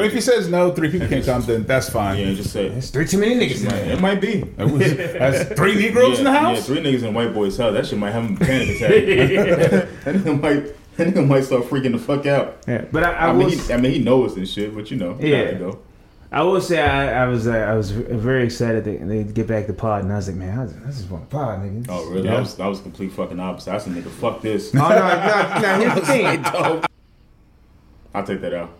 I mean, if he says no, three people can't come, then that's fine. Yeah, just say There's three too many niggas in there. it might be. That was- That's three Negroes yeah, in the house. Yeah, three niggas in a white boy's house. That shit might have him panic attack. that nigga might, that nigga might start freaking the fuck out. Yeah, but I, I, I, will. mean, he, I mean, he knows and shit, but you know, Yeah. gotta go. I will say I, I was uh, I was very excited that they get back to pod, and I was like, man, I, just- I just want to pod, nigga. Oh, really? Yeah. That was that was complete fucking opposite. I said, nigga, fuck this. Oh no, no, no. Here's the thing. I'll take that out.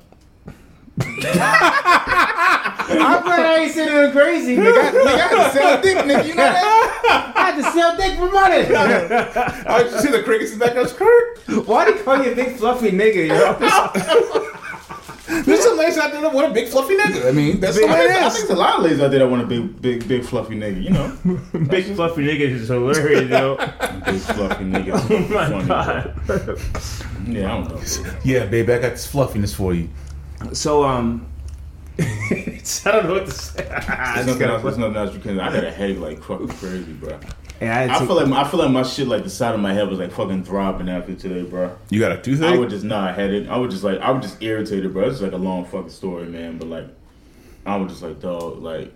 I'm glad I ain't saying nothing crazy. Nigga, I, nigga, I had to sell dick, nigga. You know that? I had to sell dick for money. Did you see the crickets in the back of his skirt? Why they call you a big fluffy nigga, yo? There's some ladies out there that want a big fluffy nigga. I mean, that's I the way it I think there's a lot of ladies out there that want a big, big, big fluffy nigga. You know, big fluffy nigga is hilarious, yo. big fluffy nigga. Oh my Funny, god. bro. Yeah, I don't know. Yeah, baby, I got this fluffiness for you. So um, I don't know what to say. There's nothing else. There's nothing else you can. I got a headache like fucking crazy, bro. And I, I feel like I feel like my shit like the side of my head was like fucking throbbing after today, bro. You got a I toothache? I would just not had it. I would just like I would just irritated, bro. It's just like a long fucking story, man. But like, I was just like, dog, like,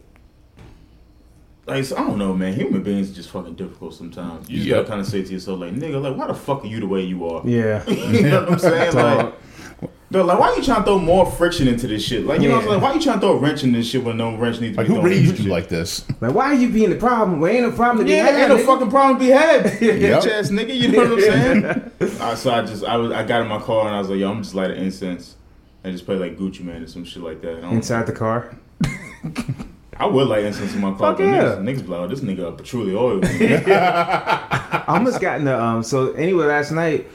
like so, I don't know, man. Human beings are just fucking difficult sometimes. You just Yep. gotta kind of say to yourself, like, nigga, like, why the fuck are you the way you are? yeah. you know what I'm saying? Like, dog, like, why you trying to throw more friction into this shit? Like, you know, what I'm saying? why you trying to throw a wrench in this shit when no wrench needs to Like, be who raised you like this? Like, why are you being the problem? Well, ain't no problem to be Yeah, had, ain't no nigga. fucking problem to be had. Yep. Bitch ass nigga, you know what I'm saying? uh, so I just I was I got in my car and I was like, yo, I'm just light an incense and just play like Gucci Mane or some shit like that. I, don't- Inside the car. I would light incense in my car. Fuck but yeah. Niggas, niggas blow this nigga up patchouli oil. I almost got in the um. So anyway, last night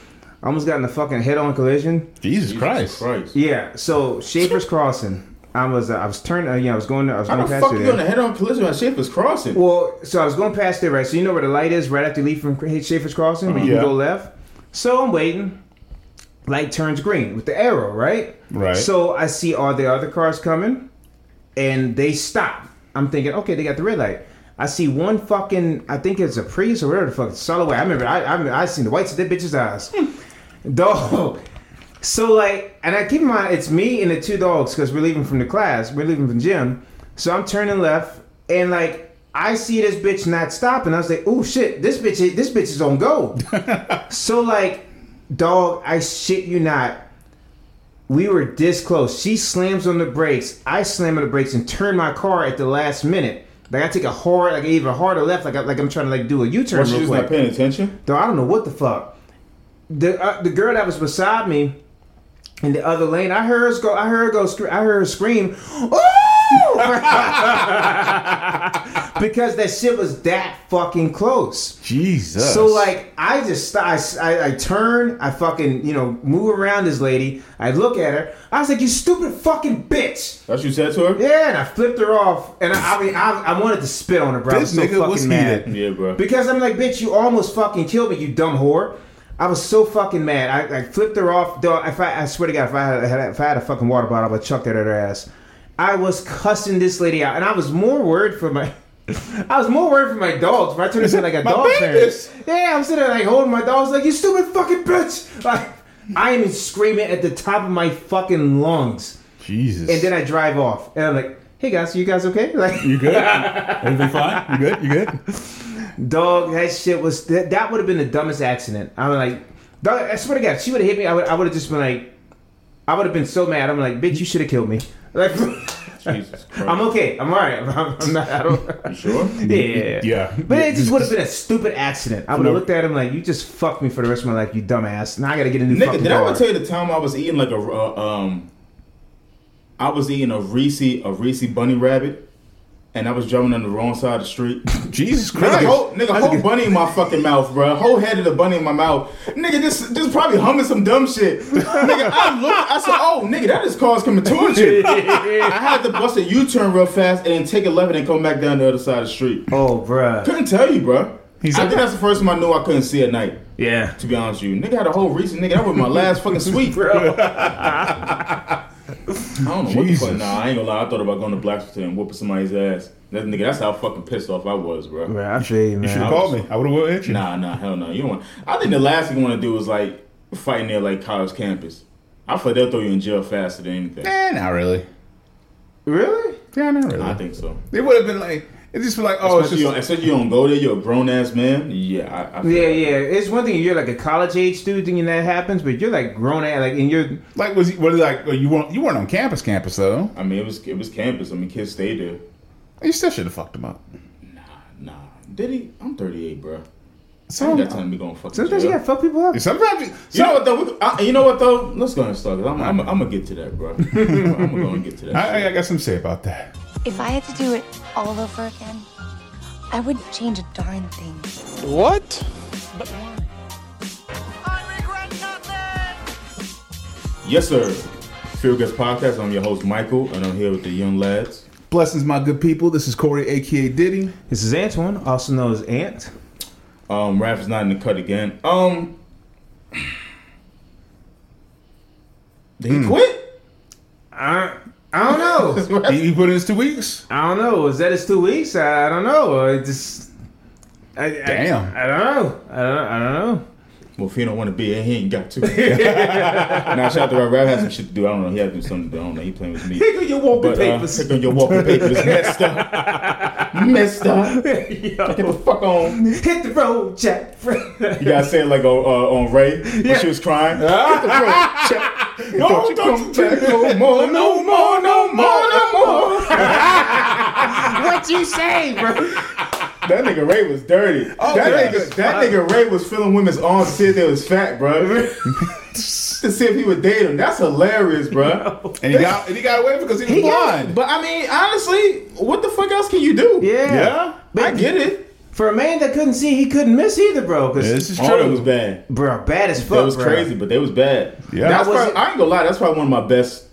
I almost got in a fucking head-on collision. Jesus, Jesus Christ. Christ. Yeah. So Schaefer's Crossing. I was uh, I was turning. Uh, yeah, I was going. I was How going the past fuck through you on there. the head on collision at Schaefer's Crossing? Well, so I was going past there, right? So you know where the light is, right after you leave from Schaefer's Crossing, where you Yeah. can go left. So I'm waiting. Light turns green with the arrow, right? Right. So I see all the other cars coming, and they stop. I'm thinking, okay, they got the red light. I see one fucking, I think it's a Prius or whatever the fuck, solid white. I remember, I, I, I seen the whites of that bitch's eyes. Dog. So like, and I keep in mind, it's me and the two dogs because we're leaving from the class, we're leaving from gym. So I'm turning left, and like, I see this bitch not stopping. I was like, oh shit, this bitch, this bitch is on go. so like, dog, I shit you not. We were this close. She slams on the brakes. I slam on the brakes and turn my car at the last minute. Like I take a hard, like even harder left, like I, like I'm trying to like do a U-turn Or she real quick. not paying attention? Though I don't know what the fuck. The uh, the girl that was beside me in the other lane, I heard her go. I heard her go. Scre- I heard her scream. Because that shit was that fucking close. Jesus. So like I just st- I, I, I turn I fucking you know move around this lady I look at her I was like you stupid fucking bitch That's what you said to her? yeah and I flipped her off and I, I mean I, I wanted to spit on her bro I was This so nigga fucking was mad heated. Yeah, bro. because I'm like bitch you almost fucking killed me you dumb whore I was so fucking mad I, I flipped her off though if I, I swear to God if I had, if I had a fucking water bottle I would chuck that at her ass I was cussing this lady out and I was more worried for my I was more worried for my dogs. But I turned into like a dog babies. parent. Yeah, I'm sitting there like holding my dogs, like you stupid fucking bitch. Like I am screaming at the top of my fucking lungs, Jesus. and then I drive off, and I'm like, "Hey guys, you guys okay?" Like, you good? Everything fine? You good? You good? Dog, that shit was that, that would have been the dumbest accident. I'm like, dog, I swear to God, she would have hit me. I would I would have just been like, I would have been so mad. I'm like, bitch, you should have killed me. Like, Jesus I'm okay. I'm alright. I'm, I'm not. I don't. You sure? Yeah. Yeah. But it just would have been a stupid accident. I would have looked at him like, you just fucked me for the rest of my life, you dumbass. Now I gotta get a new Nigga, fucking did I ever tell you the time I was eating like a uh, um, I was eating a Reese a Reese bunny rabbit, and I was jumping on the wrong side of the street. Jesus Nigga, Christ. whole, nigga, whole bunny in my fucking mouth, bro. Whole head of the bunny in my mouth. Nigga, just just probably humming some dumb shit. nigga, I looked, I said, oh, nigga, that is cause coming shit. I had to bust a U-turn real fast and then take a left and come back down the other side of the street. oh, bruh. Couldn't tell you, bro. He's I like- think that's the first time I knew I couldn't see at night. Yeah. To be honest with you, nigga had a whole reason. Nigga, that was my last fucking sweet. Bro. I don't know what the fuck. Jesus. Nah, I ain't gonna lie. I thought about going to Blacksburg and whooping somebody's ass. That nigga, that's how fucking pissed off I was, bro. Bruh, I feel you, man. You should have called me. I would have hit you. Nah, nah, hell no. You don't want. I think the last thing you want to do is like fighting there like college campus. I feel they'll throw you in jail faster than anything. Eh, not really. Really? Yeah, not really. I think so. It would have been like it just be like, oh, it's Especially, you just don't, especially you don't go there. You're a grown ass man. Yeah, I, I Yeah, like- yeah. It's one thing if you're like a college age student and that happens, but you're like grown ass, like and you're like was he, what like well, you weren't you weren't on campus campus though. I mean, it was it was campus. I mean, kids stayed there. You still should have fucked him up. Nah, nah. did he? I'm 38, bro. I So ain't got time to be going fucking sometimes you gotta fuck people up. sometimes you, You know what though? I, you know what though? Let's go ahead and start. Cause I'm, I'm, I'm gonna get to that, bro. I'm gonna go and get to that. I. I got something to say about that. If I had to do it all over again, I wouldn't change a darn thing. What? But why? Yes, sir. Feel Good Podcast. I'm your host Michael, and I'm here with the young lads. Blessings, my good people. This is Corey, aka Diddy. This is Antwon, also known as Ant. Um, Raph is not in the cut again. Um, did he quit? I I don't know. He, he put in his two weeks. I don't know. Is that his two weeks? I, I don't know. I just I, I- Damn. I, don't know. I don't. I don't know. Well, if he don't want to be here, he ain't got to. now, shout out to Raph. Raph has some shit to do. I don't know. He has to do something. to do. I don't know. He playing with me. Pick up your walking But uh, papers. pick on your walking papers. Messed up. Messed up. Get the fuck on. Hit the road, Jack. You gotta say it like on, uh, on Ray when she was crying. Hit the road, check. Don't you come back no more, no more, no more, no more. what you say, bro? That nigga Ray was dirty. Oh, that yeah. nigga, that uh, nigga Ray was feeling women's arms to see if they was fat, bro. to see if he would date him. That's hilarious, bro. And he got and he got away because he was He got- blind. But I mean, honestly, what the fuck else can you do? Yeah. yeah. I get it. For a man that couldn't see, he couldn't miss either, bro. Cause This is All true. was bad. bro, bad as fuck. That was bro. crazy, but they was bad. Yeah. That's That was probably, I ain't gonna lie. That's probably one of my best.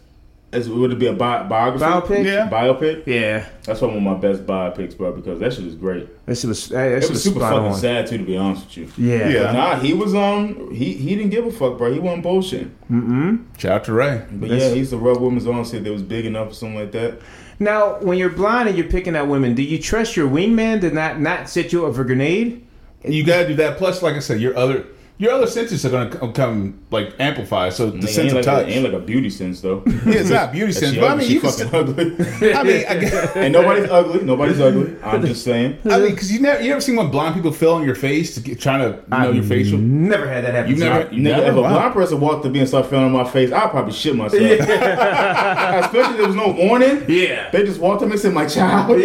As would it be a bi- biography? Biopic? Yeah. Biopic. Yeah, That's one of my best biopics, bro. Because that shit is great. that shit was. That It shit was was super fucking on. sad too, to be honest with you. Yeah. Yeah. Nah, he was um he he didn't give a fuck, bro. He wasn't bullshitting. Shout out to Ray. But That's- yeah, he used to rub women's arms, say they was big enough or something like that. Now, when you're blind and you're picking out women, do you trust your wingman to not not set you up for a grenade? You gotta do that. Plus, like I said, your other your other senses are gonna come, uh, come like amplify. So the Nigga, sense of like touch. A, ain't like a beauty sense though. yeah, it's not beauty sense, She but I mean, you fucking Still, ugly. I mean, I, guess- and nobody's ugly. Nobody's ugly. I'm just saying. I mean, because you never you ever seen when blind people fill in your face to get, trying to know your facial. Never had that happen. You to me. never- Nigga, Never? if a Wow. blind person walked up to me and started feeling on my face, I'd probably shit myself. Especially if there was no warning. Yeah. They just walked up and said, "My child."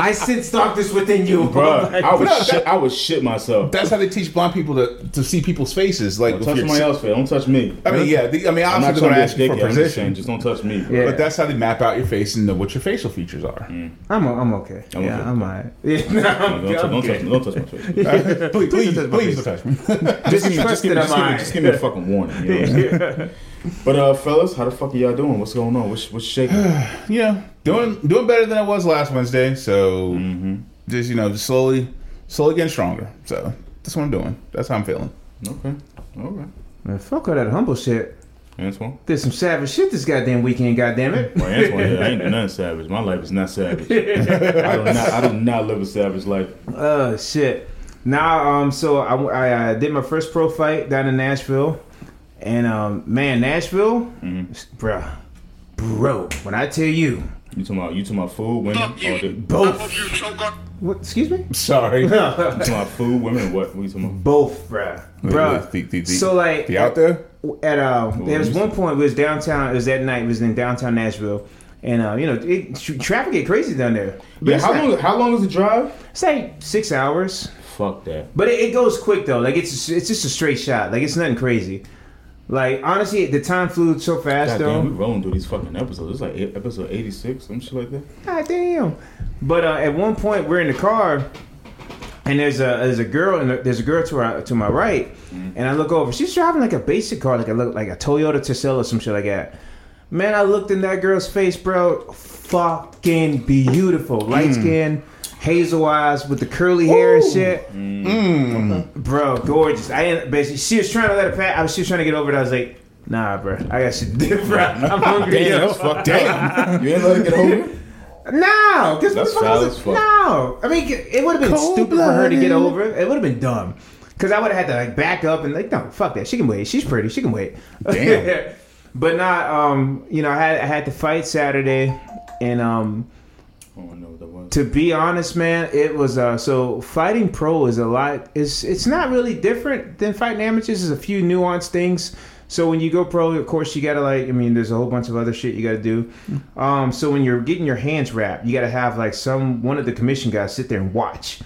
I sense darkness within you, bro. I would No, shit. I would shit myself. That's how they teach blind people to, to see people's faces. Like, Don't touch you're- somebody else's face. Don't touch me. I mean, yeah. The, I mean, I'm not obviously they're going to ask you a for dickhead. Just position, just don't touch me. Yeah. but that's how they map out your face and know what your facial features are. I'm, I'm okay. I'm yeah, okay. I'm alright. Yeah, no, I'm, Don't, touch- I'm don't touch me. Don't touch my face. please, please, don't touch my please face. me. Just Just, give me, just, give me, just give me a fucking warning. You know what I'm saying? But uh, fellas, how the fuck are y'all doing? What's going on? What's what's shaking? yeah, doing doing better than I was last Wednesday. So Mm-hmm. just you know, just slowly, slowly getting stronger. So that's what I'm doing. That's how I'm feeling. Okay, all right. Man, fuck all that humble shit. Antwon. There's some savage shit this goddamn weekend. Goddamn it. Well, Antwon, yeah, I ain't do nothing savage. My life is not savage. I do not. I do not live a savage life. Oh shit. Now, um, so I, I, uh, did my first pro fight down in Nashville, and um, man, Nashville, bruh, bro. When I tell you, You talking about you talking about food, women, or the, both. What? Excuse me. Sorry. you talking food, women, or what? What you talking about? Both, bruh, bruh. The- the- the- So like, the out there. at uh, there was one point. It was downtown. It was that night. It was in downtown Nashville, and uh, you know, it, traffic get crazy down there. But Yeah, how not- long? How long is the drive? It's like six hours. Fuck that. But it, it goes quick though. Like it's it's just a straight shot. Like it's nothing crazy. Like honestly, the time flew so fast God though. damn, we rolling through these fucking episodes. It's like episode eighty six, some shit like that. God damn. But uh, at one point, we're in the car, and there's a there's a girl and there's a girl to our, to my right, and I look over. She's driving like a basic car, like a look like a Toyota Tercel or some shit like that. Man, I looked in that girl's face, bro. Fucking beautiful, light skin, hazel eyes with the curly hair and shit. Bro, gorgeous. I didn't, basically, she was trying to let it pass. I was, she was trying to get over it. I was like, Nah, bro, I got shit different. I'm hungry. Damn, yo. that's fucked up. You ain't let her get over. No, because That's foul as fuck. No, I mean it would have been stupid for her to get over. it. It would have been dumb. Because I would have had to like back up and like, no, fuck that. She can wait. She's pretty. She can wait. Damn. but not um you know I had I had to fight Saturday, and um I don't know what that was. to be honest, man, it was uh so fighting pro is a lot. It's it's not really different than fighting amateurs. There's a few nuanced things. So when you go pro, of course you gotta like I mean, there's a whole bunch of other shit you gotta do. Um, so when you're getting your hands wrapped, you gotta have like some one of the commission guys sit there and watch.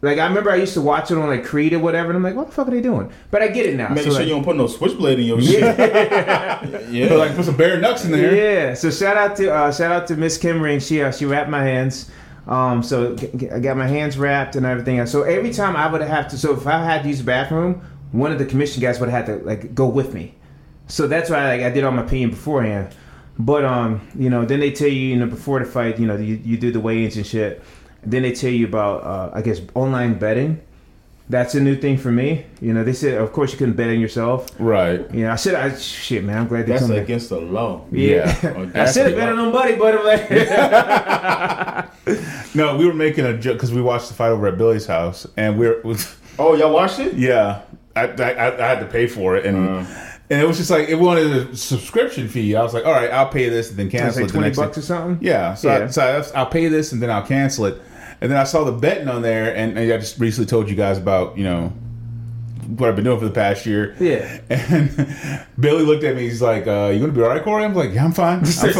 Like I remember I used to watch it on like Creed or whatever, and I'm like, what the fuck are they doing? But I get it now. Make So, sure like- you don't put no switchblade in your shit. Yeah, like put some bare nuts in there. Yeah. So shout out to uh, shout out to Miss Kim Ring. She uh, she wrapped my hands. Um, so I got my hands wrapped and everything. So every time I would have to, so if I had to use the bathroom, one of the commission guys would have had to like go with me. So that's why like I did all my peeing beforehand. But um, you know, then they tell you, you know, before the fight, you know, you, you do the weigh-ins and shit. Then they tell you about, uh, I guess, online betting. That's a new thing for me. You know, they said, of course, you couldn't bet on yourself. Right. You know, I said, I shit, man, I'm glad they That's come. against the law. Yeah. Yeah. I should have bet on buddy, but I'm like, No, we were making a joke because we watched the fight over at Billy's house, and we we're Oh, y'all watched it? yeah. I, I, I had to pay for it, and and it was just like it wanted a subscription fee. I was like, all right, I'll pay this and then cancel it. the twenty next bucks day. or something. Yeah, so, I, so I, I'll pay this and then I'll cancel it. And then I saw the betting on there, and, and I just recently told you guys about you know what I've been doing for the past year. Yeah. And Billy looked at me. He's like, uh, "You gonna be all right, Corey?" I'm like, "Yeah, I'm fine. I'm fine."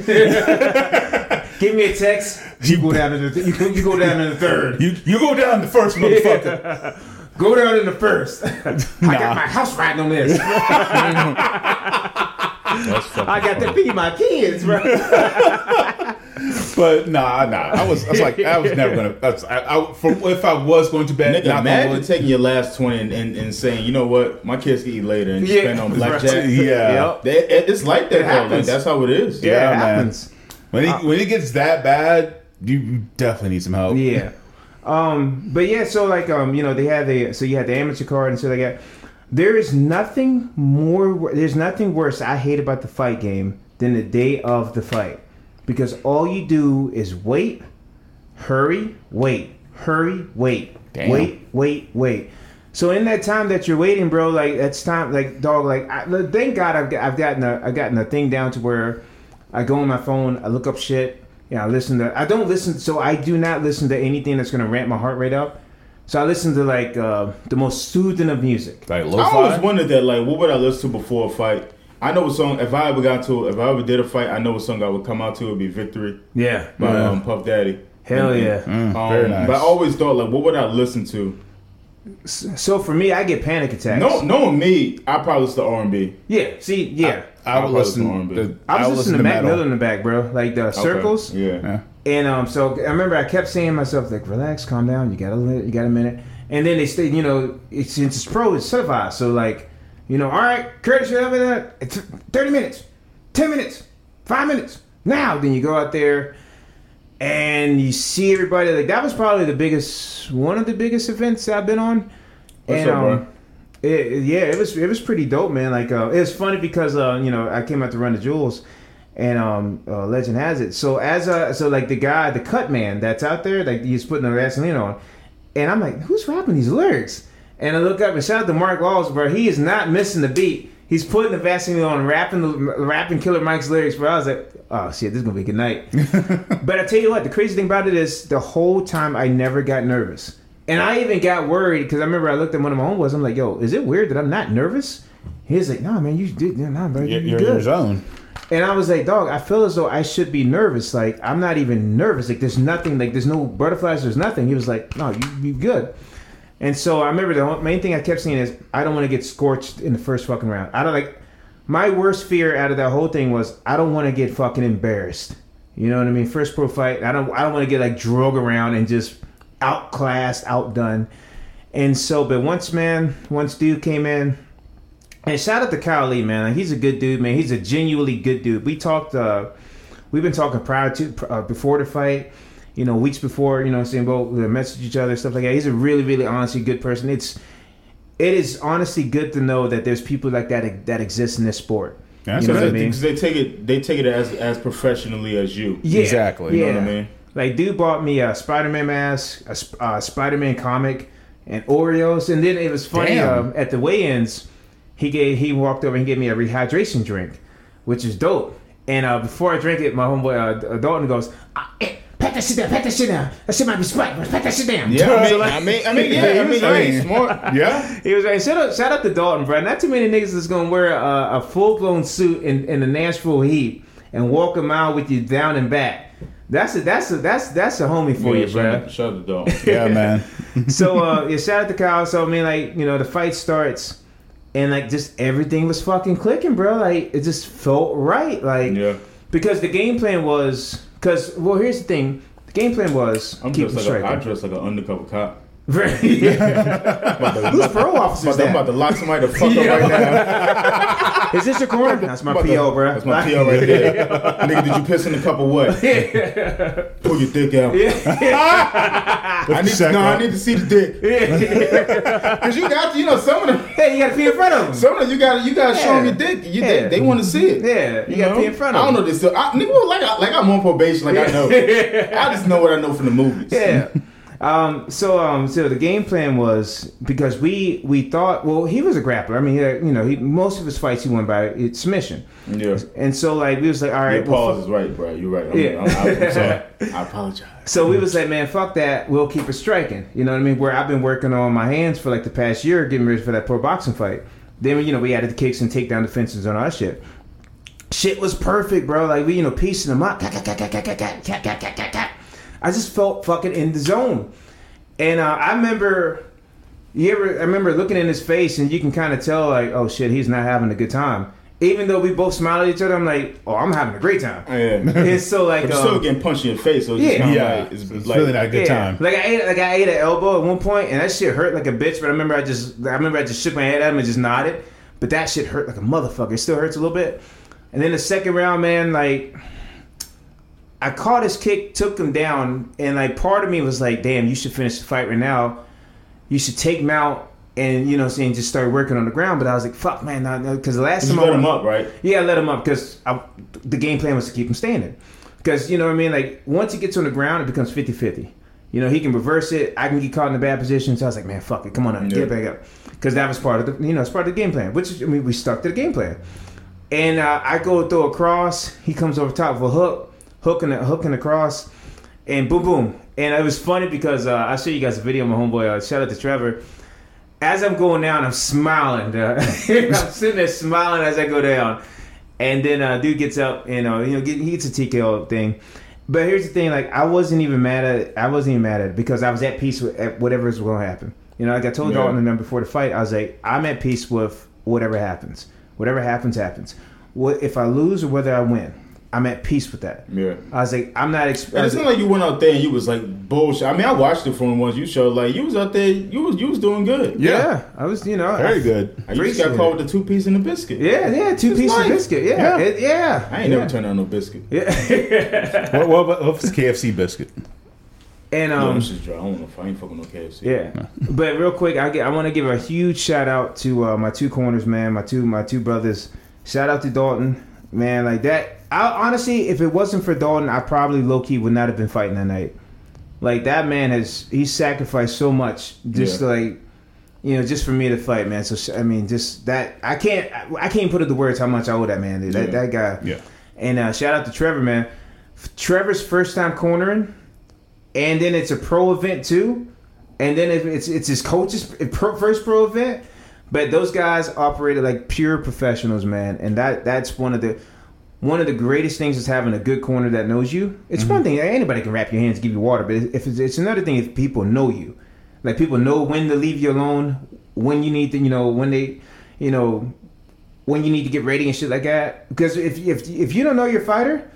sweating. Give me a text. You go down to the you, go- you go down in the third. You you go down the first motherfucker. Go down in the first. I Nah. got my house riding on this. I got to feed my kids, bro. But nah, nah. I was, I was like, I was never gonna. That's, I, I, for, if I was going to bet, Nigga, knock on imagine wood, taking your last 20 and, and, and saying, you know what, my kids can eat later and Yeah. spend on blackjack. Yeah. Yep. They- it- it's like that, It though. Like, that's how it is. Yeah, Yeah, it man. happens. when it uh, when it gets that bad, you, you definitely need some help. Yeah. Um, but yeah, so like um, you know, they had the so you had the amateur card and so they got there is nothing more there's nothing worse I hate about the fight game than the day of the fight. Because all you do is wait, hurry, wait, hurry, wait, Damn. wait, wait, wait. So in that time that you're waiting, bro, like that's time, like dog, like I, thank God I've got, I've gotten a I've gotten a thing down to where I go on my phone, I look up shit, yeah, I listen to. I don't listen, so I do not listen to anything that's gonna ramp my heart rate up. So I listen to like uh, the most soothing of music. Like I always lo-fi. wondered that, like, what would I listen to before a fight? I know what song, if I ever got to, if I ever did a fight, I know what song I would come out to. It would be Victory Yeah, by Yeah. um, Puff Daddy. hell And- yeah. Mm, Um, very nice. But I always thought, like, what would I listen to? So for me, I get panic attacks. No, knowing me, I probably listen to R&B. Yeah, see, yeah. I would I'll listen. probably listen to to- I was would listening to Mac metal. Miller in the back, bro. Like the circles. Okay. Yeah. Yeah. And um, so I remember I kept saying to myself like, "Relax, calm down. You got a li- you got a minute." And then they stayed, you know, it's, since it's pro, it's certified. So like, you know, all right, Curtis, you have it. It's thirty minutes, ten minutes, five minutes. Now, then you go out there and you see everybody. Like that was probably the biggest, one of the biggest events I've been on. What's and up, bro? um, it, yeah, it was it was pretty dope, man. Like uh, it was funny because uh, you know I came out to run the jewels, and um, uh, legend has it. So as a so like the guy, the cut man that's out there, like he's putting the Vaseline on, and I'm like, who's rapping these lyrics? And I look up and shout out to Mark Laws, bro. He is not missing the beat. He's putting the Vaseline on, rapping the rapping Killer Mike's lyrics, bro. I was like, oh shit, this is gonna be a good night. but I tell you what, the crazy thing about it is the whole time I never got nervous. And I even got worried because I remember I looked at one of my homeboys. I'm like, "Yo, is it weird that I'm not nervous?" He's like, "No, man, you did, nah, bro, You're, you you're in good." your zone. And I was like, "Dog, I feel as though I should be nervous. Like I'm not even nervous. Like there's nothing. Like there's no butterflies. There's nothing." He was like, "No, you you good." And so I remember the main thing I kept saying is, "I don't want to get scorched in the first fucking round. I don't like." My worst fear out of that whole thing was I don't want to get fucking embarrassed. You know what I mean? First pro fight. I don't. I don't want to get like drug around and just outclassed, outdone. And so, but once man, once dude came in, and shout out to Kyle Lee, man. He's a good dude, man. He's a genuinely good dude. We talked. uh We've been talking prior to, uh, before the fight. You know, weeks before. You know, saying both we message each other, stuff like that. He's a really, really honestly good person. It's, it is honestly good to know that there's people like that that exist in this sport. That's you know what I mean? Because they take it, they take it as as professionally as you. Yeah, Exactly. Yeah. You know what I mean? Like, dude bought me a Spider-Man mask, a Sp- uh, Spider-Man comic, and Oreos. And then it was funny Damn. um, at the weigh-ins. he gave he walked over and gave me a rehydration drink, which is dope. And uh, before I drank it, my homeboy uh, Dalton goes, ah, eh, "Pat that shit down, pat that shit down. That shit might be Sprite, but pat that shit down." Yeah, I So, mean, like- I mean, I mean, yeah, I mean, hey, smart. Yeah. He was like, shout out, shout out to Dalton, bro. Not too many niggas is gonna wear a, a full blown suit in, in the Nashville heat and walk a mile with you down and back. That's a that's a that's that's a homie for you, bro. Shut the door. Yeah, man. so uh, yeah, shout out to Kyle. So I mean, like you know, the fight starts and like just everything was fucking clicking, bro. Like it just felt right, like Yeah. because the game plan was because well, here's the thing. The game plan was I'm keep dressed like a, I dress like an undercover cop. Very- Who's parole officers? I'm about to lock somebody the fuck up right now. Is this your corner? That's my PO, to- bro. That's my PO right there. Nigga, did you piss in the cup or what? Pull your dick out. I need Sack no, I need to see the dick. Cause you got to, you know, some of them, Hey, you gotta pee in front of them. some of them, you got to, you got to show them your dick. You, Yeah. They, they want to see it. Yeah, you gotta pee in front of them. I don't know this. Stuff. I, nigga, like, I, like I'm on probation. Like I know. I just know what I know from the movies. Yeah. Um, so um, so the game plan was because we we thought well he was a grappler I mean had- you know he most of his fights he won by submission Yeah. and so like we was like all right Your well, pause is right, bro. You're right. I'm, Yeah. I'm, I'm, sorry. I apologize. So we was like, man, fuck that. We'll keep it striking. You know what I mean? Where I've been working on my hands for like the past year, getting ready for that pro boxing fight. Then you know we added the kicks and takedown defenses on our shit. Shit was perfect, bro. Like we, you know, piecing them up. I just felt fucking in the zone. And uh, I remember, you ever? I remember looking in his face, and you can kind of tell, like, oh shit, he's not having a good time. Even though we both smile at each other, I'm like, oh, I'm having a great time. Yeah. And so like, But you're um, still getting punched in your face, so it's Yeah. just Yeah. like it's, It's like really not a good time. Like I ate, like I ate an elbow at one point, and that shit hurt like a bitch. But I remember I just, I remember I just shook my head at him and just nodded. But that shit hurt like a motherfucker. It still hurts a little bit. And then the second round, man, like I caught his kick, took him down, and like part of me was like, damn, you should finish the fight right now. You should take him out. And you know, saying just start working on the ground, but I was like, "Fuck, man!" Because the last you time I let him up, right? yeah, I let him up because the game plan was to keep him standing. Because, you know what I mean? Like, once he gets on the ground, it becomes 50 50. You know, he can reverse it. I can get caught in a bad position. So I was like, man, fuck it. Come on, up, Yeah. get back up. Because that was part of the, you know, it's part of the game plan, which is, I mean, we stuck to the game plan. And uh, I go throw a cross. He comes over top of a hook, hooking, hooking across, and boom, boom. And it was funny because uh, I'll show you guys a video of my homeboy. Uh, shout out to Trevor as I'm going down, I'm smiling. uh, I'm sitting there smiling as I go down, and then uh, dude gets up and uh, you know get, he gets a TKO thing. But here's the thing: like I wasn't even mad at it. I wasn't even mad at it because I was at peace with at whatever was going to happen. You know, like I told Yeah. Dalton and them before the fight, I was like, I'm at peace with whatever happens. Whatever happens, happens. What if I lose or whether I win? I'm at peace with that. Yeah. I was like, I'm not. Exp- I And was it's not like, like you went out there and you was like bullshit. I mean, I watched it from the ones you showed. Like you was out there, you was you was doing good. Yeah. yeah, I was. You know, Very I- good. I just got Appreciate caught with the two piece and the biscuit. Yeah, yeah, two It's pieces of nice. biscuit. Yeah, Yeah. it- yeah. I ain't yeah. never turned down no biscuit. Yeah. What, what, what, what's KFC biscuit? and no, um, this is dry. I don't know if I ain't fucking no KFC. yeah. But real quick, I get, I want to give a huge shout out to uh, my two corners, man. My two my two brothers. Shout out to Dalton, man. Like that. I honestly, if it wasn't for Dalton, I probably low key would not have been fighting that night. Like that man has he sacrificed so much just Yeah. like. You know, just for me to fight, man. So I mean, just that I can't I can't put it into words how much I owe that man. Dude. That Yeah. that guy. Yeah. And uh, shout out to Trevor, man. Trevor's first time cornering, and then it's a pro event too, and then it's it's his coach's first pro event. But those guys operated like pure professionals, man, and that that's one of the one of the greatest things is having a good corner that knows you. It's one mm-hmm. thing anybody can wrap your hands, give you water, but if it's, it's another thing if people know you, like people know when to leave you alone, when you need to, you know, when they, you know, when you need to get ready and shit like that. Because if if if you don't know your fighter,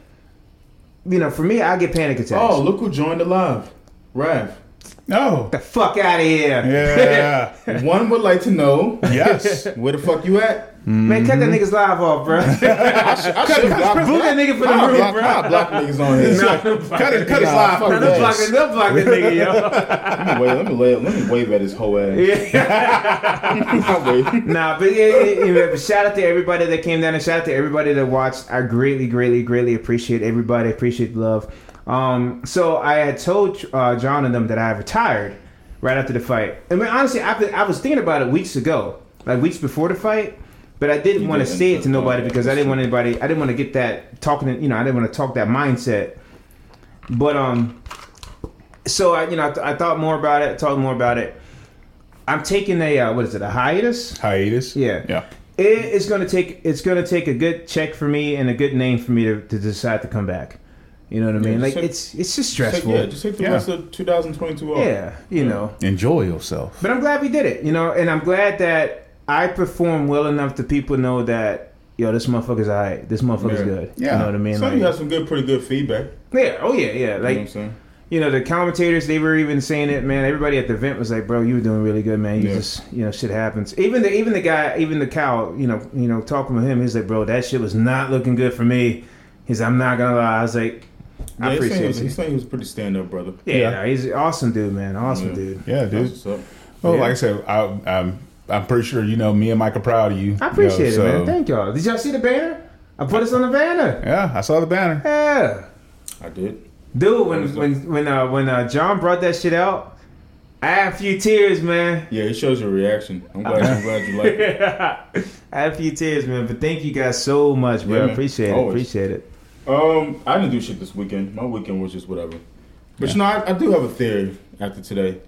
you know, for me, I get panic attacks. Oh, look who joined the live. Raph. Oh. No. the fuck out of here, Yeah. One would like to know yes. where the fuck you at. man! Cut that mm-hmm. nigga's live off, bro. I should, I should block Boot that nigga for the room, block, bro. I'll block niggas on here. Nah, don't block Cut that it. Cut his nigga. live. Fuck Nah, that. Don't block that. Don't block that nigga, yo. Let me wave, let me wave, let me wave at his whole ass. I'll. Nah, but, yeah, yeah, yeah, but shout out to everybody that came down and shout out to everybody that watched. I greatly, greatly, greatly appreciate everybody. Appreciate the love. Um, so I had told uh, John and them that I retired right after the fight. I mean, honestly, I, I was thinking about it weeks ago, like weeks before the fight. But I didn't want to say it to nobody because I didn't want anybody. I didn't want to get that talking. You know, I didn't want to talk that mindset. But um, so I, you know, I, th- I thought more about it. Talked more about it. I'm taking a uh, what is it? A hiatus. Hiatus. Yeah. Yeah. It, it's gonna take. It's gonna take a good check for me and a good name for me to, to decide to come back. You know what I mean? just like take- it's it's just Take, stressful. yeah, just take the Yeah. rest of 2022 off. yeah, you know. Enjoy yourself. But I'm glad we did it, you know, and I'm glad that I performed well enough to people know that yo, this motherfucker's alright. This motherfucker's Yeah. good. Yeah. You know what I mean? Some of you Like, had some good, pretty good feedback. yeah, oh yeah, yeah. you know what I'm Like you know, the commentators they were even saying it, man. Everybody at the event was like, "Bro, you were doing really good, man. You Yeah. just, you know, shit happens." Even the even the guy, even the cow, you know, you know, talking with him, he's like, "Bro, that shit was not looking good for me." He's, like, "I'm not gonna lie." I was like, "I Yeah, he's saying, he appreciate was, you." he's saying he was pretty stand up brother. Yeah, Yeah. no, he's an awesome dude, man. Awesome Yeah. dude. Yeah, dude. what's up. Well, Yeah. like I said, I, I'm I'm pretty sure you know me and Mike are proud of you. I appreciate you know, it, man. Thank y'all. Did y'all see the banner? I put us on the banner. Yeah, I saw the banner. Yeah. I did. Dude, when when when uh, when uh, John brought that shit out, I had a few tears, man. Yeah, it shows your reaction. I'm glad, I'm glad you like it. I had a few tears, man. But thank you guys so much, bro. Yeah, man. appreciate it. Always. Appreciate it. Um, I didn't do shit this weekend. My weekend was just whatever. But you know, I, I do have a theory after today.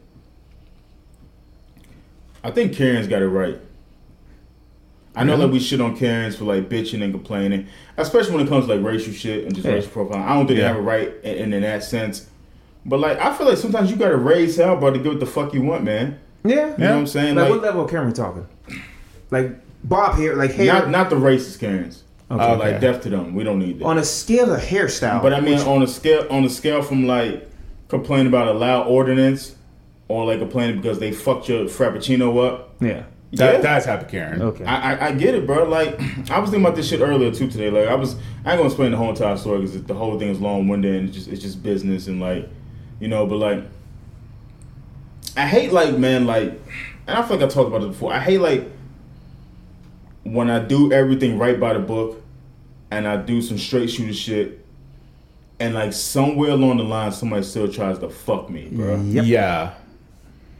I think Karen's got it right. I know Really? that we shit on Karens for like bitching and complaining, especially when it comes to like racial shit and just Yeah. racial profiling. I don't think Yeah. they have it right in, in, that sense. But like, I feel like sometimes you gotta raise hell, bro, to get what the fuck you want, man. Yeah. You know what I'm saying? Like, Like, what level of camera we talking? Like Bob here, like hair not not the racist Karens. Okay. Uh, like Okay. deaf to them. We don't need that. on a scale of hairstyle. But I mean, on a scale, on a scale from like complaining about a loud ordinance, or like complaining because they fucked your frappuccino up. yeah. That, Yeah. That's happy Karen. Okay. I, I I get it, bro. Like I was thinking about this shit earlier too today. Like I was, I ain't gonna explain the whole entire story because the whole thing is long winded and it's just it's just business and like, you know. But like, I hate like man like, and I feel like I talked about it before. I hate like when I do everything right by the book, and I do some straight shooter shit, and like somewhere along the line somebody still tries to fuck me, bro. Yep. Yeah.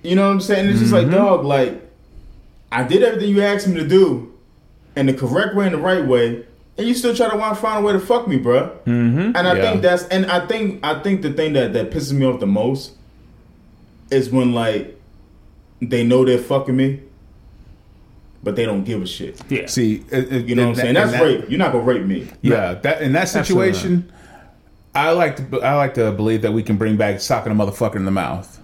You know what I'm saying? It's just like, dog, like, I did everything you asked me to do in the correct way and the right way, and you still try to want find a way to fuck me, bro. Mm-hmm. And I Yeah. think that's, and I think, I think the thing that that pisses me off the most is when like they know they're fucking me, but they don't give a shit. Yeah. See, it, it- You know what I'm saying? that- That's and that- rape. You're not gonna rape me. Yeah, that in that Absolutely situation, I like to I like to believe that we can bring back socking a motherfucker in the mouth.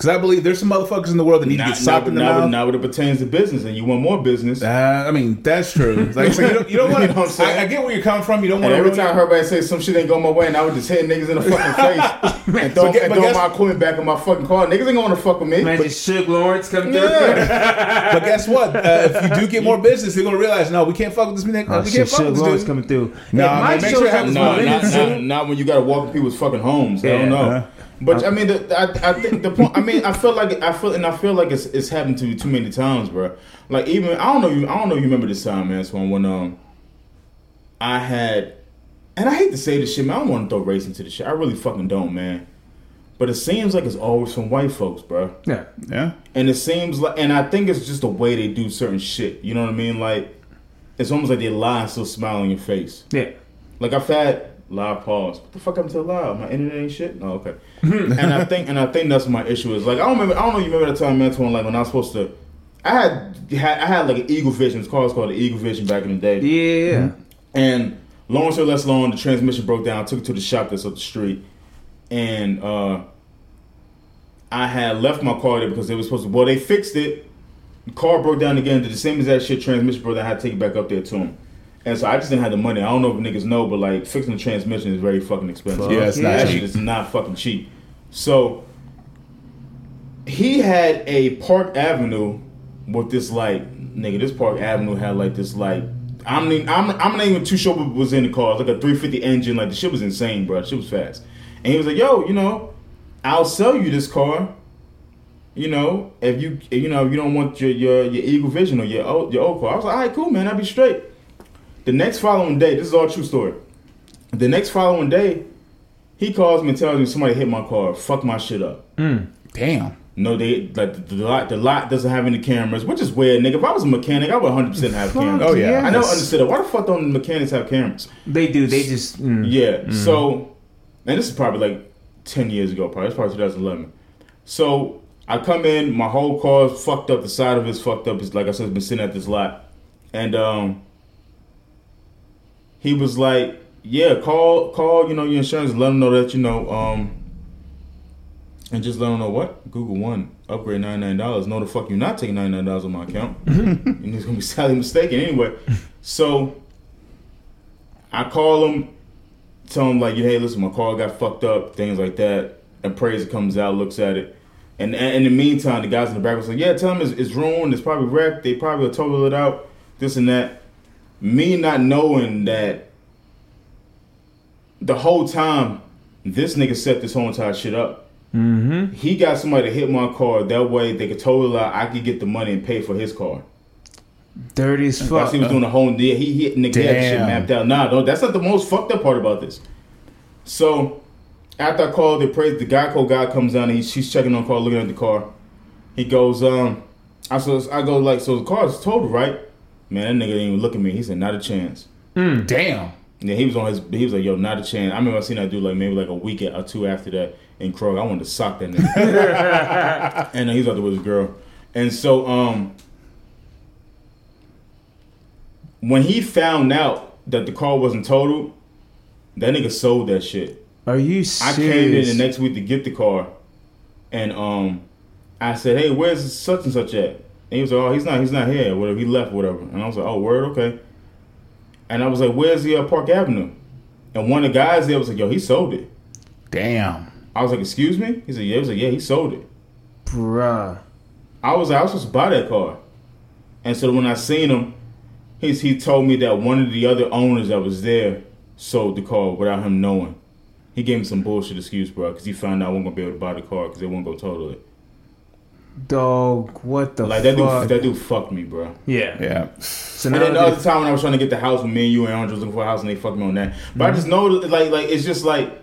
Because I believe there's some motherfuckers in the world that need to Now, get socked now, in the now, mouth. now when it pertains to business, and you want more business. Uh, I mean, that's true. Like, so you don't, you don't want You know I'm to. I, I get where you're coming from. You don't want to. every time everybody says some shit ain't going my way, and I would just hit niggas in the fucking face and throw, But get- and but throw guess- my equipment back in my fucking car. Niggas ain't gonna fuck with me. Man, just Suge Lawrence come through. Yeah. but guess what? Uh, if you do get more business, they're gonna realize, no, we can't fuck with this. nigga. Oh, we can't fuck Suge with this Lawrence dude. coming through. No, If man, make sure it up happens No, not, not, not when you gotta walk in people's fucking homes. I don't know. But I mean, the, I, I think the point. I mean, I feel like I feel and I feel like it's it's happened to you too many times, bro. Like even I don't know you. I don't know if you remember this time, man. So when um, I had, and I hate to say this shit, man. I don't want to throw race into this shit. I really fucking don't, man. But it seems like it's always from white folks, bro. Yeah. Yeah. And it seems like, and I think it's just the way they do certain shit. You know what I mean? Like, it's almost like they lie and still smile on your face. Yeah. Like I've had live pause. What the fuck happened to the live? My internet ain't shit. No, okay. and I think, and I think that's my issue is. Like I don't remember. I don't know. You remember that time, Antwon? Like when I was supposed to, I had, had I had like an Eagle Vision. It's called, called the Eagle Vision back in the day. Yeah. And long story less long, the transmission broke down. I took it to the shop that's up the street, and uh, I had left my car there because they were supposed to. Well, they fixed it. The car broke down again. Did the same exact shit. Transmission broke down. I had to take it back up there to him. And so I just didn't have the money. I don't know if niggas know, but like fixing the transmission is very fucking expensive. Yeah, it's not that cheap. shit is not fucking cheap. So he had a Park Avenue with this like nigga. This Park Avenue had like this like I'm not- I'm I'm not even too sure what was in the car. It was like a 350 engine. Like the shit was insane, bro. The Shit was fast. And he was like, "Yo, you know, I'll sell you this car. You know, if you you know you don't want your your, your Eagle Vision or your old, your old car." I was like, "All right, cool, man. I'll be straight." The next following day, this is all true story. The next following day, he calls me and tells me somebody hit my car, fuck my shit up. Damn. No, they like the, lot. The lot doesn't have any cameras, which is weird, nigga. If I was a mechanic, I would 100 percent have cameras. Oh, yeah. I never Yes. understood it. Why the fuck don't mechanics have cameras? They do. They just. Mm. Yeah. So, and this is probably like 10 years ago. Probably it's probably 2011. So I come in, my whole car's fucked up. The side of it's fucked up. It's like I said, it's been sitting at this lot, and um, he was like, "Yeah, call, call, you know, your insurance. Let them know that you know, um." And just let them know what Google One upgrade ninety nine dollars. No, the fuck you not taking ninety nine dollars on my account. and it's gonna be sadly mistaken anyway. So I call him, tell him like, hey, listen, my car got fucked up, things like that. Appraiser comes out, looks at it, and, in the meantime, the guys in the back was like, yeah, tell them it's, it's ruined, it's probably wrecked, they probably will total it out, this and that. Me not knowing that the whole time, this nigga set this whole entire shit up. Mm-hmm. He got somebody to hit my car. That way, they could total out. I could get the money and pay for his car. Dirty as Plus, fuck. he was doing the whole deal. He, he nigga, he had the shit mapped out. Nah, no, that's not the most fucked up part about this. So, after I called the praise, the Geico guy comes down and he, she's checking on the car, looking at the car. He goes, um, I so I go like, so the car is totaled, right? Man, that nigga didn't even look at me. He said, not a chance. Damn. Yeah, he was on his. He was like, "Yo, not a chance." I remember I seen that dude like maybe like a week or two after that in Krog. I wanted to sock that nigga. and uh, he's out there with his girl. And so, um, when he found out that the car wasn't totaled, that nigga sold that shit. Are you I came in the next week to get the car, and um, I said, "Hey, where's such and such at?" And he was like, "Oh, he's not. He's not here. Whatever. He left. Whatever." And I was like, "Oh, word, okay." And I was like, "Where's the uh, Park Avenue?" And one of the guys there was like, "Yo, he sold it." Damn. I was like, "Excuse me?" He said, "Yeah." He was like, "Yeah, he sold it." Bruh. I was like, I was supposed to buy that car. And so when I seen him, he's, he told me that one of the other owners that was there sold the car without him knowing. He gave me some bullshit excuse, bro, because he found out I wasn't gonna be able to buy the car because they won't go total it. Dog, what the Like that fuck? dude, that dude fucked me, bro. yeah. Yeah. So And now then the other time when I was trying to get the house with me and you and Andre was looking for a house and they fucked me on that. But I mm-hmm. just know, that, like, like it's just like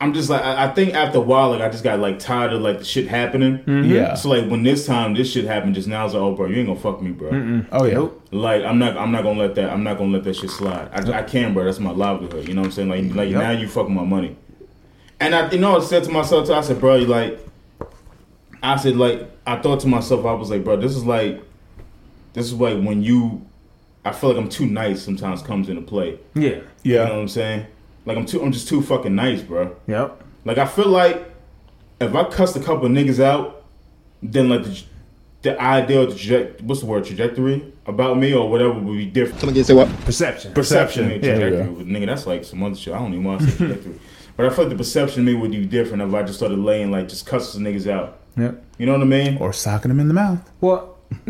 I'm just like I, I think after a while, like I just got like tired of like the shit happening. Mm-hmm. Yeah. So like when this time this shit happened just now, I was like, oh bro, you ain't gonna fuck me, bro. Oh yeah. Nope. Like I'm not I'm not gonna let that I'm not gonna let that shit slide. I, I can, bro. That's my livelihood. You know what I'm saying? Like like Yep. now you fucking my money. And I you know I said to myself too, I said, bro, you like I said like I thought to myself, I was like, bro, this is like this is like when you I feel like I'm too nice sometimes comes into play. Yeah. Yeah. You know Yeah. what I'm saying? Like I'm too I'm just too fucking nice, bro. Yep. Like I feel like if I cussed a couple of niggas out, then like the, the idea of traje- what's the word trajectory about me or whatever would be different. Come again, say what? Perception. Perception, Yeah. trajectory, Yeah. Nigga. That's like some other shit. I don't even want to say trajectory, but I feel like the perception of me would be different if I just started laying like just cussing niggas out. Yep. You know what I mean? Or socking him in the mouth. Well,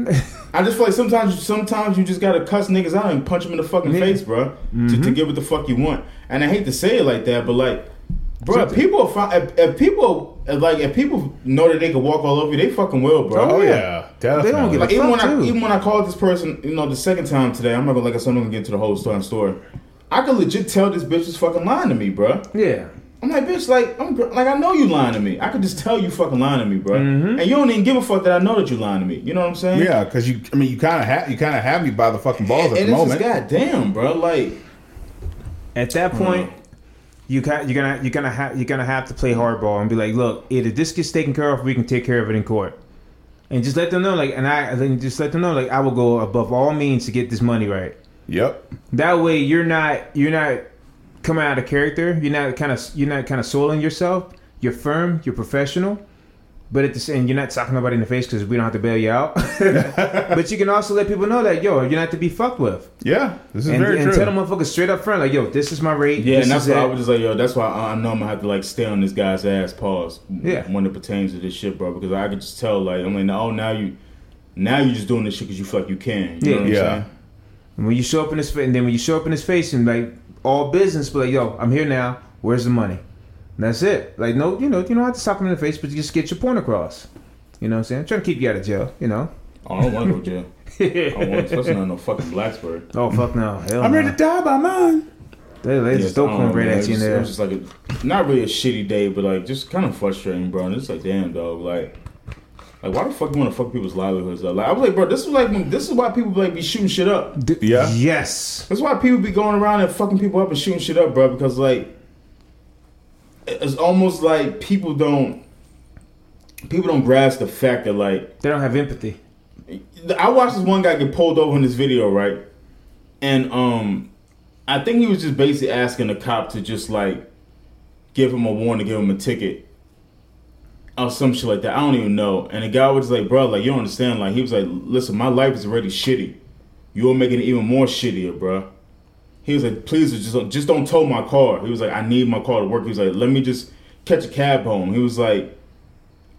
I just feel like sometimes, sometimes you just gotta cuss niggas out and punch them in the fucking Yeah. face, bro, to, Mm-hmm. to get what the fuck you want. And I hate to say it like that, but like, bro, if people fi- if, if people if, like if people know that they can walk all over you, they fucking will, bro. Oh yeah. yeah. Definitely. They don't give Like even when fuck, I even when I called this person, you know, the second time today, I'm not gonna like I said, I'm not gonna get into the whole story story. I could legit tell this bitch is fucking lying to me, bro. yeah. I'm like, bitch, like, I'm like, I know you lying to me. I could just tell you fucking lying to me, bro. Mm-hmm. And you don't even give a fuck that I know that you lying to me. You know what I'm saying? Yeah, because you. I mean, you kind of have you kind of have me by the fucking balls at And the it's moment. just goddamn, bro. Like, At that point, you got you're gonna you're gonna have you're gonna have to play hardball and be like, look, either this gets taken care of, we can take care of it in court, and just let them know, like, and I then just let them know, like, I will go above all means to get this money right. Yep. That way, you're not you're not coming out of character. You're not kind of you're not kind of soiling yourself. You're firm. You're professional. But at the same, you're not sucking nobody in the face because we don't have to bail you out. but you can also let people know that yo, you're not to be fucked with, Yeah. This is and, very and true. tell them motherfuckers straight up front, like yo, this is my rate. yeah, and that's is why I was just like, yo, that's why I, I know I'm gonna have to like stay on this guy's ass. Pause. Yeah. When it pertains to this shit, bro, because I could just tell, like, I'm like, oh, now you, now you're just doing this shit because you feel like you can. You Yeah. know what I'm Yeah. saying? And when you show up in his face, and then when you show up in his face and like all business, but like, yo, I'm here now. Where's the money? And that's it. Like, no, you know, you don't have to sock him in the face, but you just get your point across. You know what I'm saying? I'm trying to keep you out of jail. You know. Oh, I don't want to go to jail. I want, especially not no fucking Blacksburg. oh fuck no! Hell I'm no. ready to die by mine. They, they Yeah, just throw I don't know, cornbread at you in It was just like a, not really a shitty day, but like just kind of frustrating, bro. And it's like, damn, dog, like. Like why the fuck you want to fuck people's livelihoods up? Like I was like, bro, this is like when, this is why people like be shooting shit up. Yeah. Yes. That's why people be going around and fucking people up and shooting shit up, bro. Because like, it's almost like people don't people don't grasp the fact that like They don't have empathy. I watched this one guy get pulled over in this video, right? And um, I think he was just basically asking the cop to just like give him a warning, give him a ticket, or some shit like that. I don't even know. And the guy was like, "Bro, like you don't understand." Like he was like, "Listen, my life is already shitty. You're making it even more shittier, bro." He was like, "Please, just don't- just don't tow my car." He was like, "I need my car to work." He was like, "Let me just catch a cab home." He was like.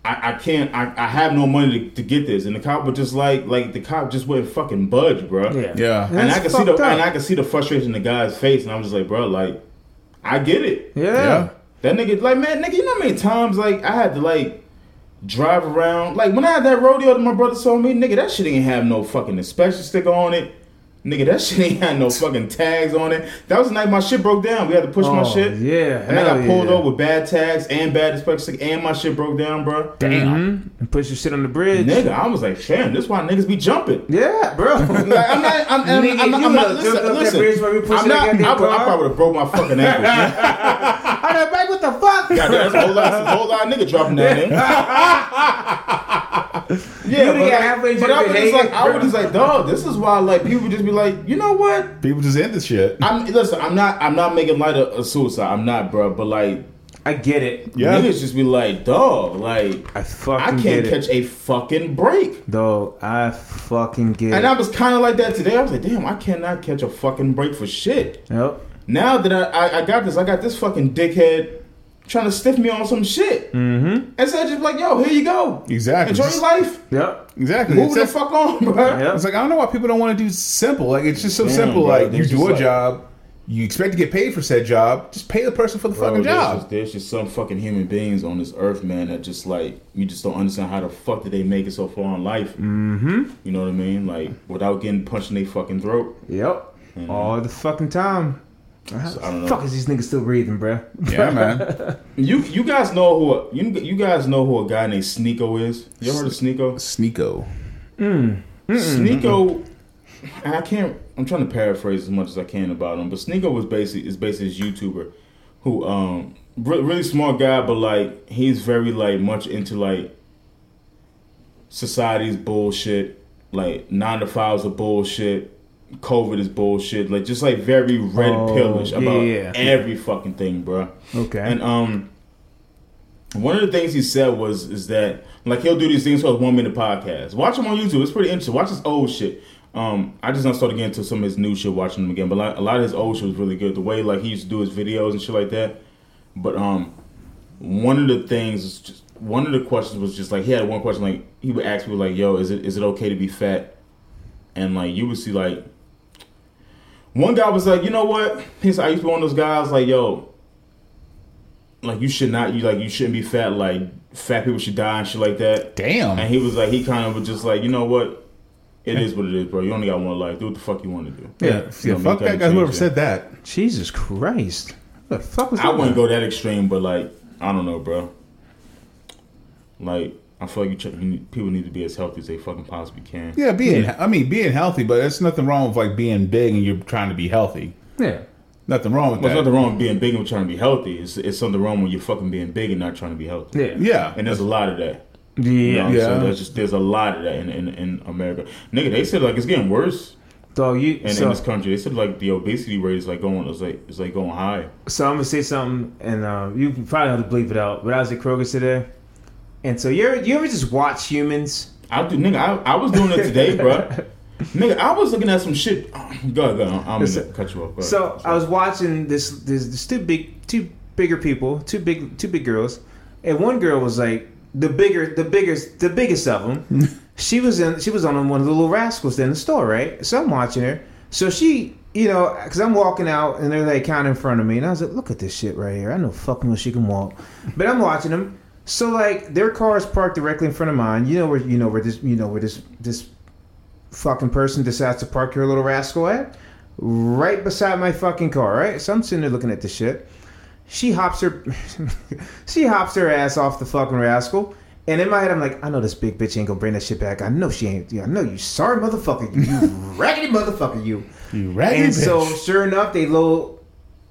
I, I can't I, I have no money to, to get this and the cop was just like like the cop just wouldn't fucking budge bro Yeah. Yeah. and I That's can see the up. and I can see the frustration in the guy's face and I was just like bro like I get it Yeah. Yeah. That nigga like man nigga you know how many times like I had to like drive around? Like when I had that rodeo that my brother sold me nigga that shit didn't have no fucking inspection sticker on it Nigga, that shit ain't had no fucking tags on it. That was the night my shit broke down. We had to push my Oh, shit. yeah, And I got pulled yeah. over with bad tags and bad inspection and my shit broke down, bro. Mm-hmm. Damn. And push your shit on the bridge. Nigga, I was like, damn, this why niggas be jumping. Yeah, bro. Like, I'm not, I'm, I'm, I'm, I'm, I'm not, listen, jumped up that listen. bridge while we pushing I'm not, I, goddamn I probably would have broke my fucking ankle. I know, like, what the fuck? God, that's a whole lot, that's a whole lot of nigga dropping down there. Yeah, would've but, got like, halfway but I was just like, hey, I was just like, dog, this is why like people just be like, you know what? People just end this shit. I'm listen, I'm not, I'm not making light of, of suicide. I'm not, bro. But like, I get it. Yeah. niggas just be like, dog, like, I fucking I can't get it. catch a fucking break. Dog, I fucking get And it. And I was kind of like that today. I was like, damn, I cannot catch a fucking break for shit. Yep. Now that I, I, I got this, I got this fucking dickhead trying to stiff me on some shit. Mm-hmm. And so I just like, yo, here you go. Exactly. Enjoy Just- your life. Yep. Exactly. Move It's, the like- fuck on, bro. Yep. it's like I don't know why people don't want to do simple. Like it's just so Damn, simple. bro, like you do a like- job, you expect to get paid for said job. Just pay the person for the Bro, fucking there's job. just, there's just some fucking human beings on this earth, man, that just like you just don't understand how the fuck did they make it so far in life. Mm-hmm. You know what I mean? Like without getting punched in their fucking throat. Yep. All the fucking time. So, I don't know. Fuck is these niggas still breathing, bro? yeah, man. You you guys know who a, you you guys know who a guy named Sneako is? You ever heard of Sneako? Sneako. Sneako, and I can't. I'm trying to paraphrase as much as I can about him, but Sneako was basically is basically this YouTuber who um re- really smart guy, but like he's very like much into like society's bullshit, like nine to fives are bullshit. COVID is bullshit, like just like very red Oh, pillish about yeah. every fucking thing, bro. Okay. And um, one of the things he said was is that like he'll do these things called one minute podcast. Watch him on YouTube. It's pretty interesting. Watch his old shit. Um, I just not started getting into some of his new shit, watching him again. But like, a lot of his old shit was really good. The way like he used to do his videos and shit like that. But um, one of the things is just one of the questions was just like he had one question like he would ask people like, "Yo, is it is it okay to be fat?" And like you would see like one guy was like, "You know what?" He's said, "I used to be one of those guys like, yo." like you should not you like you shouldn't be fat like fat people should die and shit like that Damn. and he was like he kind of was just like you know what it is what it is bro you only got one life do what the fuck you want to do yeah, You yeah. Fuck that guy. Whoever change said that. Jesus Christ. What the fuck was I that? I wouldn't go that extreme but like I don't know bro like I feel like you, check, need, people need to be as healthy as they fucking possibly can Yeah, being. I mean, being healthy, but there's nothing wrong with like being big and you're trying to be healthy. Yeah. Nothing wrong with There's that. nothing wrong with being big and trying to be healthy. It's, it's something wrong when you're fucking being big and not trying to be healthy. Yeah. Yeah, And there's a lot of that. You know Yeah. Yeah. saying? There's just there's a lot of that in, in, in America. Nigga, they said like it's getting worse. Dog, you. in, so, in this country. They said like the obesity rate is like going is like is like going high. so I'm gonna say something, and uh, you probably have to bleep it out. But I was at Kroger's today, and so you ever, you ever just watch humans? I do, nigga. I, I was doing it today, bro. Nigga, I was looking at some shit. Go ahead, go ahead. I'm gonna Listen, cut you off. So I was watching this, this, this two big, two bigger people, two big, two big girls, and one girl was like the bigger, the biggest, the biggest of them. she was in, she was on one of the little rascals in the store, right? So I'm watching her. So she, you know, because I'm walking out and they're like kind of in front of me, and I was like, look at this shit right here. I know fucking well she can walk, but I'm watching them. So like their car is parked directly in front of mine. You know where you know where this you know where this this fucking person decides to park your little rascal at? Right beside my fucking car, right? So I'm sitting there looking at this shit. She hops her, she hops her ass off the fucking rascal. And in my head, I'm like, I know this big bitch ain't gonna bring that shit back. I know she ain't. I know you sorry motherfucker. You raggedy motherfucker. You. You raggedy And so, sure enough, they load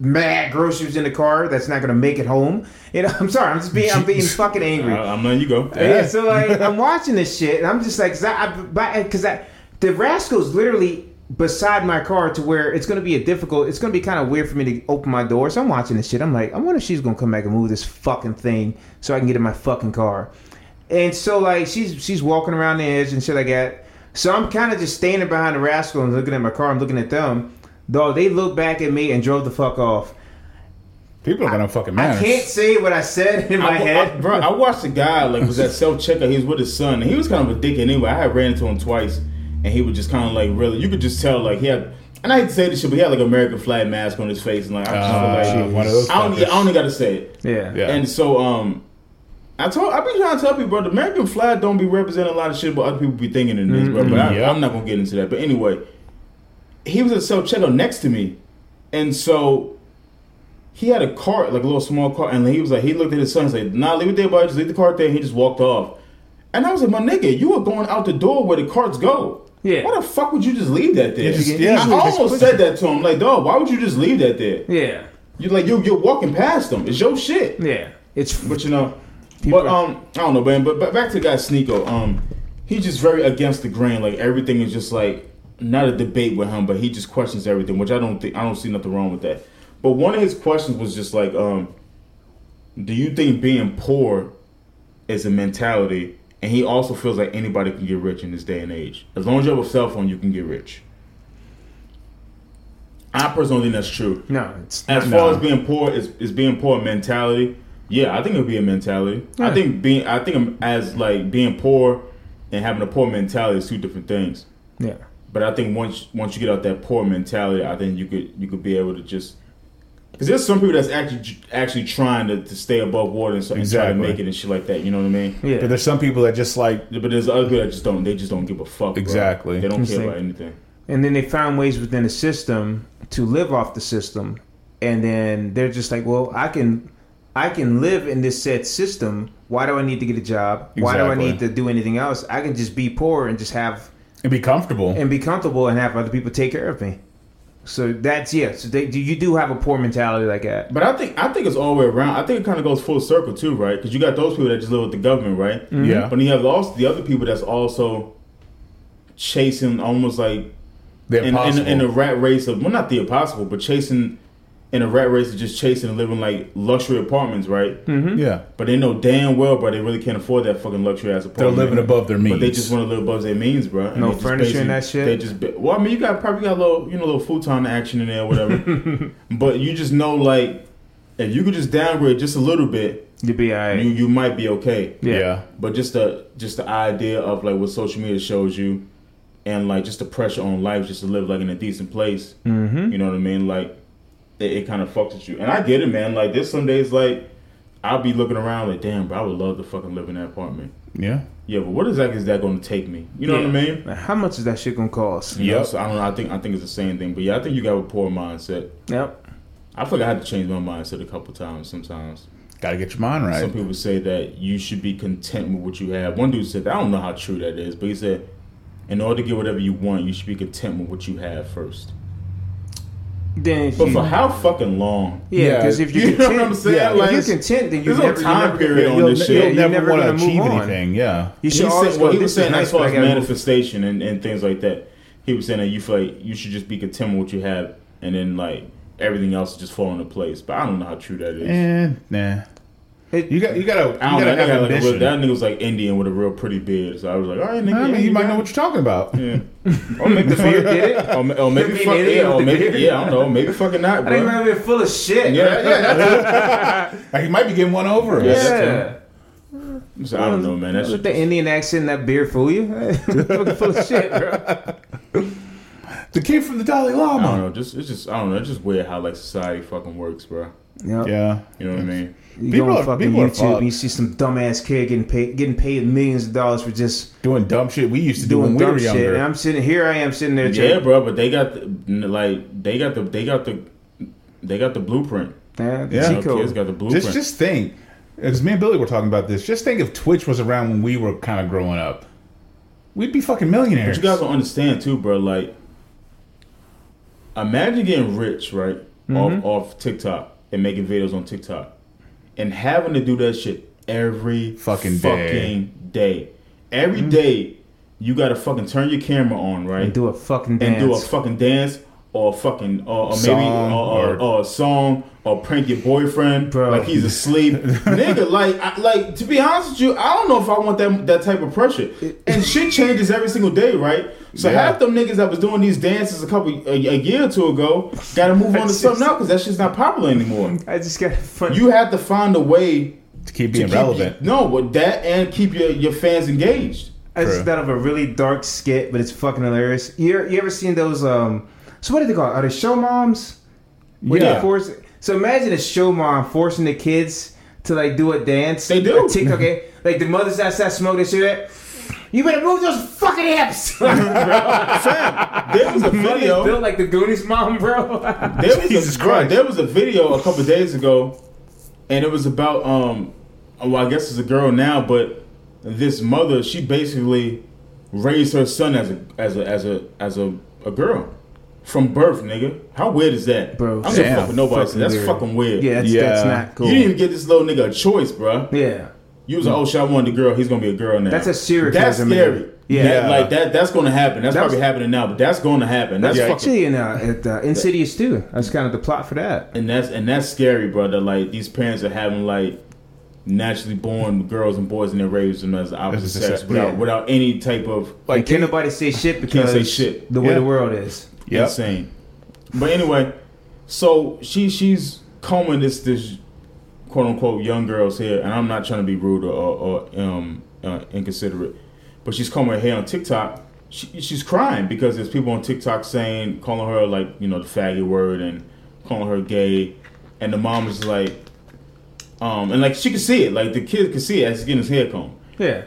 mad groceries in the car that's not gonna make it home. You know, I'm sorry. I'm just being, I'm being fucking angry. I, uh, I'm letting you go. Yeah, so like I'm watching this shit, and I'm just like, cause I, I, uh, cause I, the rascal's literally beside my car to where it's gonna be a difficult. It's gonna be kind of weird for me to open my door. So I'm watching this shit. I'm like, I wonder if she's gonna come back and move this fucking thing so I can get in my fucking car. And so like she's she's walking around the edge and shit like that. So I'm kind of just standing behind the rascal and looking at my car. I'm looking at them. Though they looked back at me and drove the fuck off. People are gonna fucking manners. I can't say what I said in my I, head. I, bro, I watched a guy like was at self checkout. He was with his son, and he was kind of a dick anyway. I had ran into him twice, and he was just kind of like really. You could just tell like he had. And I hate to say this shit, but he had like an American flag mask on his face, and like I just Uh, feel like one of those I don't, fuckers. I only got to say it. Yeah. Yeah. And so, um, I told I be trying to tell people, bro, the American flag don't be representing a lot of shit, but other people be thinking it is, bro. But I, Yeah. I'm not gonna get into that. But anyway, he was at self checkout next to me, and so he had a cart, like a little small cart, and he was like, he looked at his son and said, "Nah, leave it there, boy. Just leave the cart there." And he just walked off. And I was like, "My nigga, you were going out the door where the carts go. Yeah. Why the fuck would you just leave that there? Yeah, just- yeah, I almost put said that to him, like, dog, why would you just leave that there? Yeah. You like you you're walking past them. It's your shit. Yeah. It's But you know, but um, I don't know, man. But, but back to the guy Sneako. Um, he's just very against the grain. Like everything is just like not a debate with him, but he just questions everything, which I don't think I don't see nothing wrong with that. But one of his questions was just like, um, do you think being poor is a mentality? And he also feels like anybody can get rich in this day and age. As long as you have a cell phone, you can get rich. I personally think that's true. no. It's As No. far as being poor is, is being poor a mentality. Yeah, I think it'd be a mentality. I think being I think as like being poor and having a poor mentality is two different things. yeah. But I think once once you get out that poor mentality, I think you could you could be able to just because there's some people that's actually actually trying to, to stay above water and, so, and try to make it and shit like that. You know what I mean? Yeah. But there's some people that just like But there's other people that just don't. They just don't give a fuck. bro. Exactly. They don't care Interesting. about anything. and then they found ways within the system to live off the system and then they're just like well i can i can live in this said system why do i need to get a job why do i need to do anything else i can just be poor and just have and be comfortable. and be comfortable and have other people take care of me so that's yeah so they, you do have a poor mentality like that But I think I think it's all the way around. I think it kind of goes full circle too, right? Because you got those people that just live with the government, right? Mm-hmm. Yeah. But then you have also the other people that's also chasing almost like The in, in, in a rat race of well, not the impossible, but chasing in a rat race of just chasing and living like luxury apartments, right? yeah. But they know damn well, bro, they really can't afford that fucking luxury ass apartment. They're living above their means. But they just want to live above their means, bro. And No furniture and that shit? They just be- well, I mean, you got probably got a little, you know, a little futon action in there, or whatever. but you just know, like, if you could just downgrade just a little bit, you'd be all right you you might be okay. Yeah. yeah. But just the just the idea of like what social media shows you, and like just the pressure on life just to live like in a decent place. mm-hmm You know what I mean? Like it, it kind of fucks with you. And I get it, man. Like there's some days like I'll be looking around like, damn, bro, I would love to fucking live in that apartment. Yeah. Yeah, but what exactly is that going to take me? You know what I mean? how much is that shit gonna cost You know, Yep. so I don't know. I think I think it's the same thing. But yeah, I think you got a poor mindset. yep I feel like I had to change my mindset a couple times. Sometimes Got to get your mind right. some people say that you should be content with what you have. One dude said, I don't know how true that is, but he said, in order to get whatever you want, you should be content with what you have first. Then But you, for how fucking long? yeah Yeah, because if you're you know content what I'm saying? yeah, Like, if you're content then you there's no never, time you never, period on you'll, this you'll shit. you're never never want to gonna achieve on. anything. Yeah. you He should always said, well, he was saying nice, as far as manifestation and, and things like that. He was saying that you feel like you should just be content with what you have, and then like everything else just fall into place. But I don't know how true that is. And nah. It- You got you gotta I don't know. gotta That, have like a real, that nigga was like Indian with a real pretty beard. So I was like, all right, nigga. I yeah, mean, you might know what you're talking about. Yeah. or maybe the beard did it? Or, or maybe Maybe fuck, yeah, or maybe beard? yeah, I don't know. Maybe fucking not, I think bro. might be full of shit Yeah, yeah, that's Like, he might be getting one over us. Yeah. yeah. it. So I don't know, man. That's Let the Indian accent that beard fool you. Fucking full of shit, bro. The kid from the Dalai I don't Lama. know. Just it's just I don't know. It's just weird how like society fucking works, bro. Yep. Yeah. You know what I mean? You People go are- on fucking people are YouTube and you see some dumbass kid getting paid getting paid millions of dollars for just Doing dumb shit we used to do doing when we dumb were shit. younger. And I'm sitting here, I am sitting there. Yeah, checking- bro. But they got the, like they got the they got the they got the blueprint. Yeah, the Yeah. cheat Kids got the blueprint. Just just think, because me and Billy were talking about this. Just think if Twitch was around when we were kind of growing up, we'd be fucking millionaires. But you guys don't understand too, bro. Like, imagine getting rich, right, Mm-hmm. off off TikTok and making videos on TikTok, and having to do that shit every Fucking day. Mm-hmm. fucking day. Every day, you gotta fucking turn your camera on, right, And do a fucking dance. and do a fucking dance or fucking or, or maybe or, or- or a song or prank your boyfriend Bro. like he's asleep, nigga. Like, I, like to be honest with you, I don't know if I want that that type of pressure. And shit changes every single day, right? So Yeah. half them niggas that was doing these dances a couple a, a year or two ago got to move on to That's something else because that shit's not popular anymore. I just got fun. You have to find a way to keep to being keep relevant. no, with that and keep your your fans engaged. I just thought of a really dark skit, but it's fucking hilarious. You you ever seen those? Um, so what do they call? it? Are they show moms? Where Yeah. force. So imagine a show mom forcing the kids to like do a dance. They do. A TikTok, okay? Like the mothers outside smoking shit. That. You better move those fucking hips. bro. There was a Mother's video. built like the Goonies mom, bro. There was Jesus a, bro, Christ. there was a video a couple days ago, and it was about um, well, I guess it's a girl now, but this mother, she basically raised her son as a as a as a as a, a girl from birth, nigga. How weird is that, Bro, I'm damn, not fucking nobody. fucking that's weird. fucking weird. yeah, that's, Yeah. that's not cool. You didn't even get this little nigga a choice, bro. yeah. You was like, oh shit, I wanted a girl. He's gonna be a girl now. That's a serial That's killer, man. scary. Yeah. That- like that. That's gonna happen. That's That was- probably happening now, but that's going to happen. That's Yeah. fucking Actually, in uh, at uh, Insidious 2. That's kind of the plot for that. and that's and that's scary, brother. Like these parents are having like naturally born girls and boys and they're raising them as the opposite sex sex, without yeah. without any type of Like, Like, can't nobody say shit because say shit. the way Yeah. the world is. Yep. insane. But anyway, so she she's combing this this quote unquote young girl's hair, and I'm not trying to be rude or, or, or um uh, inconsiderate, but she's combing her hair on TikTok. She, she's crying because there's people on TikTok saying calling her like you know the faggot word and calling her gay, and the mom is like, um, and like she could see it, like the kid could see it as he's getting his hair combed Yeah.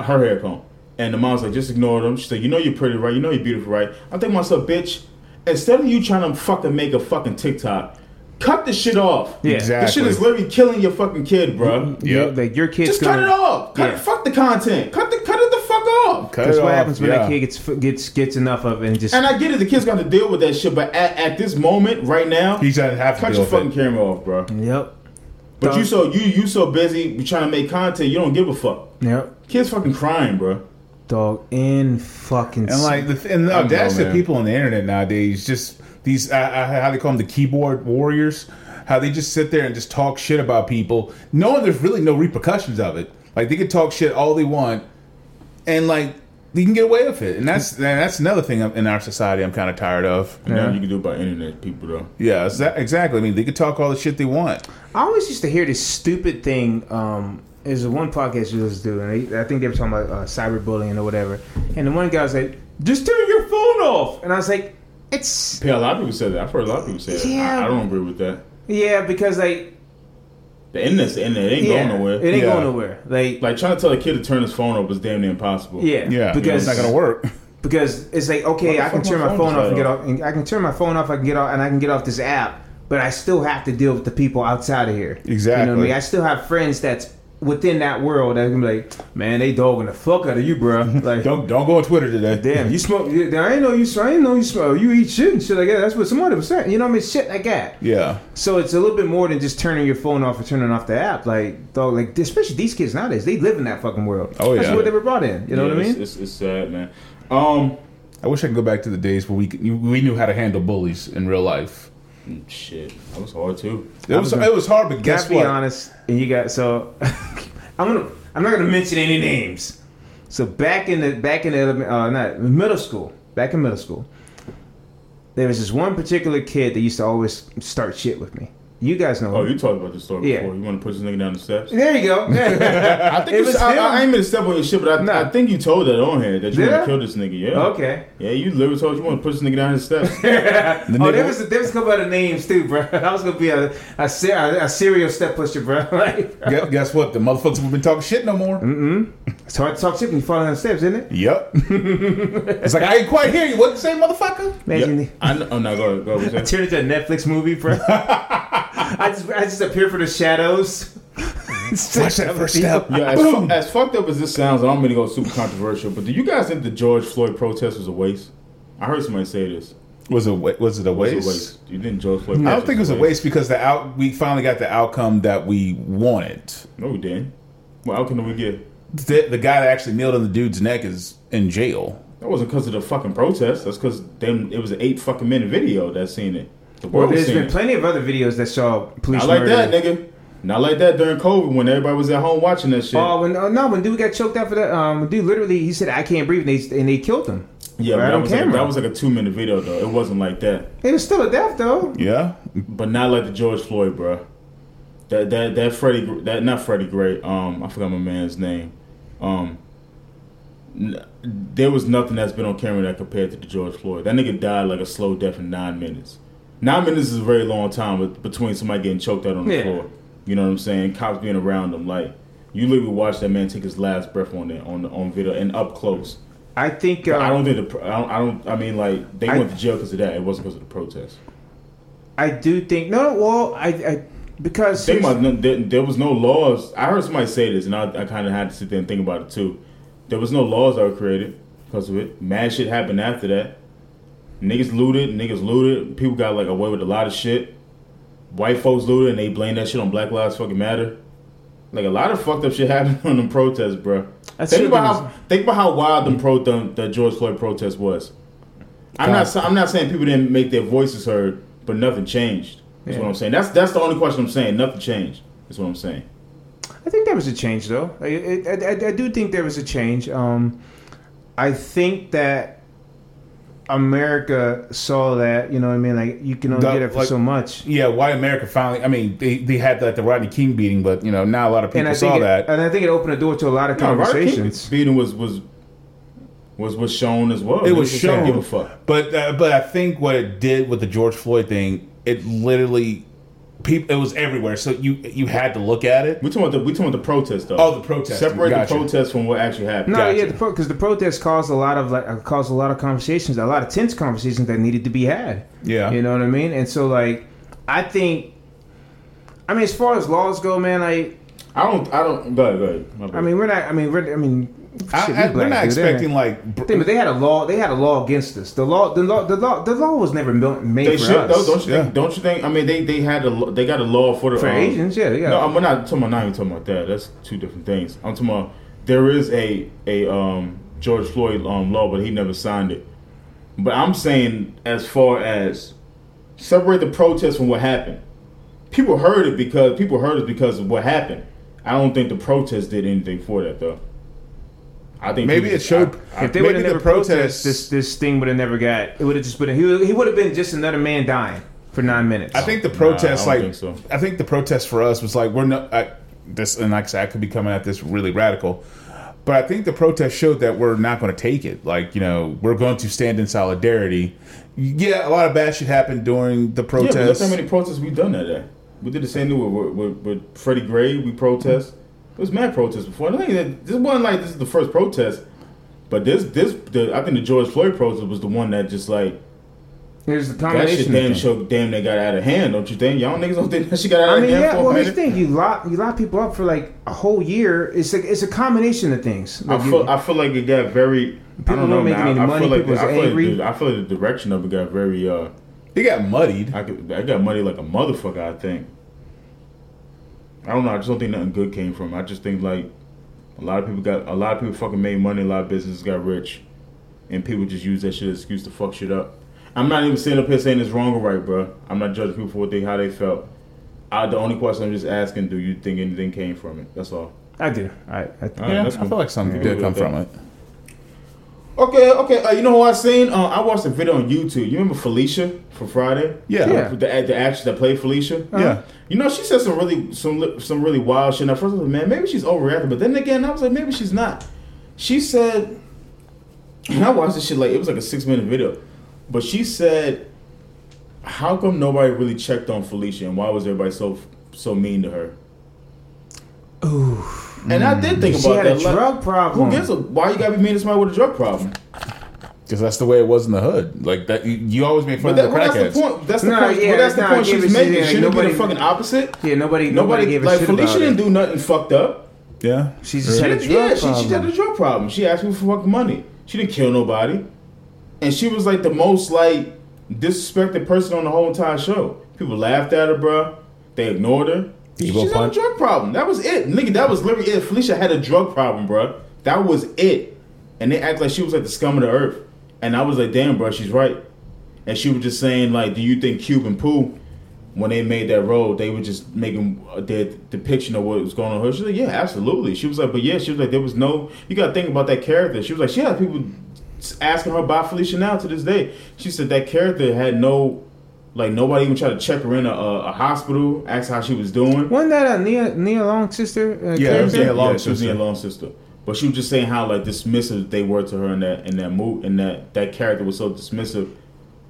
her hair comb. And the mom's like, just ignore them. She said, you know you're pretty, right? You know you're beautiful, right? I'm thinking to myself, bitch, instead of you trying to fucking make a fucking TikTok, cut the shit off. Yeah. This shit is literally killing your fucking kid, bro. You- like your kids Just gonna, cut it off. Cut Yeah. fuck the content. Cut the cut it the fuck off. Cut That's what off, happens when yeah. that kid gets gets gets enough of it and just And I get it, the kid's got to deal with that shit, but at, at this moment, right now, He's gonna have to cut deal your with it. fucking camera off, bro. Yep. But you so you you so busy trying to make content, you don't give a fuck. Yep. Kids fucking crying, bro. Dog in fucking And like the th- and the I don't know, audacity of people on the internet nowadays, just these I, uh, how they call them the keyboard warriors, how they just sit there and just talk shit about people, knowing there's really no repercussions of it. Like they can talk shit all they want, and like they can get away with it. And that's and that's another thing in our society I'm kind of tired of. And now Yeah. you can do it by internet, people though. Yeah, exactly. I mean, they can talk all the shit they want. I always used to hear this stupid thing. Um, there's a one podcast you was doing. I I think they were talking about uh, cyberbullying or whatever. And the one guy was like, "Just turn your phone off." And I was like, "It's Yeah, a lot of people said that. I've heard a lot of people say that. Yeah. I, I don't agree with that. yeah," because like The internet's the internet. It ain't yeah, going nowhere. It ain't Yeah. going nowhere. Like, Like trying to tell a kid to turn his phone off is damn near impossible. yeah, Yeah, because it's not gonna work. because it's like okay, I can turn my my phone phone off and get off. And I can turn my phone off. I can get off, and I can get off this app. But I still have to deal with the people outside of here. You know what I Exactly. mean? I still have friends that's within that world that can be like, man, they dogging the fuck out of you, bro. Like, Don't don't go on Twitter today. damn, you smoke. I ain't know you. I ain't know you smoke. You eat shit and shit like that. That's what somebody was saying. You know what I mean? Shit like that. Yeah, So it's a little bit more than just turning your phone off or turning off the app. Like, dog, like especially these kids nowadays, they live in that fucking world. Oh, yeah. That's what they were brought in. You know Yeah, what I mean? It's, it's sad, man. Um, I wish I could go back to the days where we we knew how to handle bullies in real life. Shit, that was hard too. It was it was hard, but guess Gotta be what? honest, and you got so. I'm gonna. I'm not gonna mention any names. So back in the back in the element, uh, not middle school. Back in middle school, there was this one particular kid that used to always start shit with me. You guys know. Oh, him. you talked about this story Yeah. before. You want to push this nigga down the steps? There you go. I think It was I, him. I ain't mean to step on your shit, but I, Nah. I think you told that on here that you want to kill this nigga. Yeah. okay. Yeah, you literally told you want to push this nigga down his steps. oh, there nigga- was there was a couple other names too, bro. I was gonna be a a, ser- a, a serial step pusher, bro. like, Guess, guess what? The motherfuckers haven't been talking shit no more. Mm-mm. It's hard to talk shit when you fall down the steps, isn't it? Yep. it's like I ain't quite hear you. What you say, motherfucker? Imagine yeah. I know, oh no, go ahead, go ahead. turn into a Netflix movie, bro. I just I just appear for the shadows. Mm-hmm. Watch that first step. Yeah, as, fu- as fucked up as this sounds, and I'm gonna go super controversial, but do you guys think the George Floyd protest was a waste? I heard somebody say this. Was it wa- was it a Was it waste? a waste? You think George Floyd? I don't protest think it was a waste because the out we finally got the outcome that we wanted. No, we didn't. What outcome did we get? The, the guy that actually kneeled on the dude's neck is in jail. That wasn't because of the fucking protest. That's because them. It was an eight fucking minute video that seen it. The Well, world was there's seeing been it. plenty of other videos that show police Not like murder. that, nigga. Not like that during COVID when everybody was at home watching that shit. Oh, when oh, no, when dude got choked out for that, um, dude literally he said I can't breathe, and they and they killed him. yeah, right that on was, like, camera. that was like a two minute video though. It wasn't like that. It was still a death though. Yeah, but not like the George Floyd, bro. That that that Freddie, that not Freddie Gray. Um, I forgot my man's name. Um, n- there was nothing that's been on camera that compared to the George Floyd. That nigga died like a slow death in nine minutes. Nine minutes is a very long time with, between somebody getting choked out on the Yeah. floor. You know what I'm saying? Cops being around them, like you literally watch that man take his last breath on there on on video and up close. I think uh, I don't think the I don't, I don't I mean like they I- went to jail because of that. It wasn't because of the protest. I do think no. Well, I, I because Think about no, there, there was no laws. I heard somebody say this, and I, I kind of had to sit there and think about it too. There was no laws that were created because of it. Mad shit happened after that. Niggas looted, niggas looted. People got like away with a lot of shit. White folks looted, and they blame that shit on Black Lives Fucking Matter. Like a lot of fucked up shit happened on them protests, bro. That's think about how think about how wild them pro them, the George Floyd protest was. I'm not I'm not saying people didn't make their voices heard, but nothing changed. That's Yeah. what I'm saying. That's that's the only question I'm saying. Nothing changed. That's what I'm saying. I think there was a change, though. I, I, I, I do think there was a change. Um, I think that America saw that, you know what I mean? Like, you can only The- get it for like- so much. yeah. why America finally. I mean, they, they had like the Rodney King beating, but you know now a lot of people And I saw it, that. and I think it opened the door to a lot of No, Rodney King conversations. beating was was was was shown as well. It was Niggas just didn't shown, Give a fuck. but uh, but I think what it did with the George Floyd thing, it literally, people, it was everywhere. So you you had to look at it. We talking about the we talking about the protest though. Oh, the protest. Separate Gotcha. the protest from what actually happened. No, Gotcha. yeah, because the, protest caused a lot of like uh, caused a lot of conversations, a lot of tense conversations that needed to be had. Yeah. you know what I mean. And so, like, I think, I mean, as far as laws go, man, like, I don't I don't go ahead, go ahead. I mean, we're not. I mean, we're. I mean, I, shit, we I, we're not dude, they're expecting like. br- Thing, but they had a law. They had a law against us. The law. The law. The law. The law was never made they for should us. though, don't you Yeah. think? Don't you think? I mean, they they had a they got a law for the for um, Asians, yeah, they got. No, I'm we're not talking about not even talking about that. That's two different things. I'm talking about there is a a um, George Floyd um, law, but he never signed it. But I'm saying as far as separate the protest from what happened. People heard it because people heard it because of what happened. I don't think the protest did anything for that though. I think Maybe it showed. I- I- if they would maybe have the never protested, this this thing would have never got. It would have just been. He would, he would have been just another man dying for nine minutes. I think the Nah, I protest, like, think so. I think the protest for us was like we're not I, this, and like I said, I could be coming at this really radical, but I think the protest showed that we're not going to take it. Like, you know, we're going to stand in solidarity. Yeah, a lot of bad shit happened during the protest. Yeah, but look how many protests we've done that day. We did the same thing with, with, with Freddie Gray. We protest. It was mad protests before. I think that this wasn't like this is the first protest, but this this the I think the George Floyd protest was the one that just like There's the that shit damn show damn they got out of hand. Don't you think? Y'all niggas don't think that shit got out I of mean, hand yeah. Well, here's the thing: you lock you lock people up for like a whole year. It's a it's a combination of things. I Like, you- feel I feel like it got very. I People don't know, making man. any I, I money, feel like people was I feel angry. Like the, I feel like the direction of it got very. uh it got muddied. I could, I got money like a motherfucker. I think. I don't know. I just don't think nothing good came from. it. I just think like a lot of people got a lot of people fucking made money. A lot of businesses got rich, and people just use that shit as excuse to fuck shit up. I'm not even sitting up here saying it's wrong or right, bro. I'm not judging people for what they how they felt. I, the only question I'm just asking: Do you think anything came from it? That's all. I do. I, I All right, Yeah, that's I cool. feel like something Yeah. did come from it. Okay, okay. Uh, you know who I seen? Uh, I watched a video on YouTube. You remember Felicia from Friday? Yeah. Yeah. The, the actress that played Felicia. Yeah. You know, she said some really some some really wild shit. And at first, I was like, man, maybe she's overreacting. But then again, I was like, maybe she's not. She said, and I watched this shit like it was like a six minute video, but she said, how come nobody really checked on Felicia and why was everybody so so mean to her? Ooh. And I did think about it. She about had that. a like, drug problem. Who gives a why you gotta be mean to somebody with a drug problem? Because that's the way it was in the hood. Like that, you, you always make fun But, that, of well, the that's the point. That's the No, point. yeah, but that's the nah, point I she's what making. you're saying. Shouldn't it be the fucking opposite? Yeah, nobody, nobody, Nobody, gave a like shit Felicia about didn't it. do nothing fucked up. Yeah, She just She had a didn't- drug yeah, she, problem. she had a drug problem. She asked me for fucking money. She didn't kill nobody, and she was like the most like disrespected person on the whole entire show. People laughed at her, bruh. They ignored her. She Deebo had a drug problem. That was it, nigga. That was literally it. Felicia had a drug problem, bruh. That was it. And they act like she was like the scum of the earth. And I was like, damn, bruh, she's right. And she was just saying like, do you think Cube and Pooh, when they made that role, they were just making uh, their depiction of what was going on with her? She's like, yeah, absolutely. She was like, but yeah, she was like, there was no. You got to think about that character. She was like, she had people asking her about Felicia now to this day. She said that character had no. Like nobody even tried to check her in a, a, a hospital, ask how she was doing. Wasn't that a Nia, Nia Long sister? Uh, Yeah, it was? Nia Long yeah, she was sister. Nia Long sister. But she was just saying how like dismissive they were to her in that in that move and that that character was so dismissive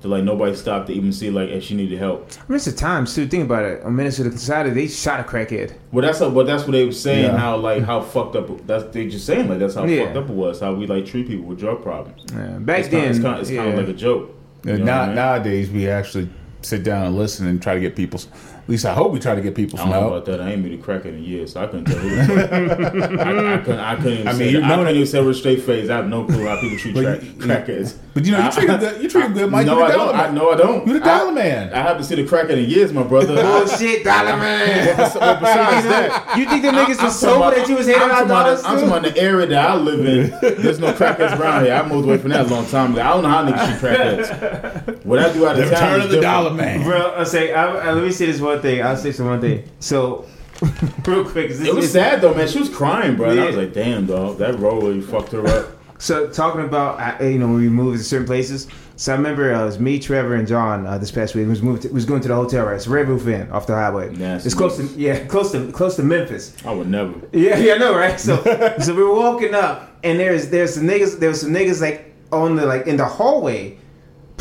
that like nobody stopped to even see like if she needed help. I miss the times too. Think about it. On Menace II Society, they shot a crackhead. Well, that's what, but that's what they were saying. Yeah. How like how fucked up. That's they just saying like that's how Yeah. fucked up it was. How we like treat people with drug problems. Yeah, back It's kind then, it's kind it's yeah. kind of like a joke. You know And what I mean? nowadays we actually sit down and listen and try to get people. At least I hope we try to get people I don't know help. about that. I ain't been a crackhead in years, so I couldn't tell who. I, I couldn't. I couldn't. Even I I mean, mean, you say, I know- couldn't even say with a straight face. I have no clue how people treat But crack, you- crackheads. But you know, you treat them. good. You treat him good, Mike. no, You're I don't. dollar I, no, I don't. You're the dollar I, man. I haven't seen a crackhead in years, my brother. Bullshit, dollar man. But besides that, You think the niggas I'm was talking sober that you was hating I'm on talking about dollars? I'm talking about the area that I live in. There's no crackheads around here. I moved away from that a long time ago. I don't know how niggas treat crackheads. What I do out The of town return of the dollar man. Bro, I say, I, I, let me say this one thing. I'll say some one thing. So, real quick, this It was sad though, man. She was crying, bro. And I was like, damn, dog. That role really fucked her up. So talking about uh, you know when we moved to certain places. So I remember uh, it was me, Trevor, and John uh, this past week. We was moved. To, we was going to the hotel. Right, it's Red Roof Inn off the highway. Nasty it's close to yeah, close to close to Memphis. I would never. Yeah, yeah, I know, right? So so we were walking up, and there's there's some niggas. There was some niggas like on the like in the hallway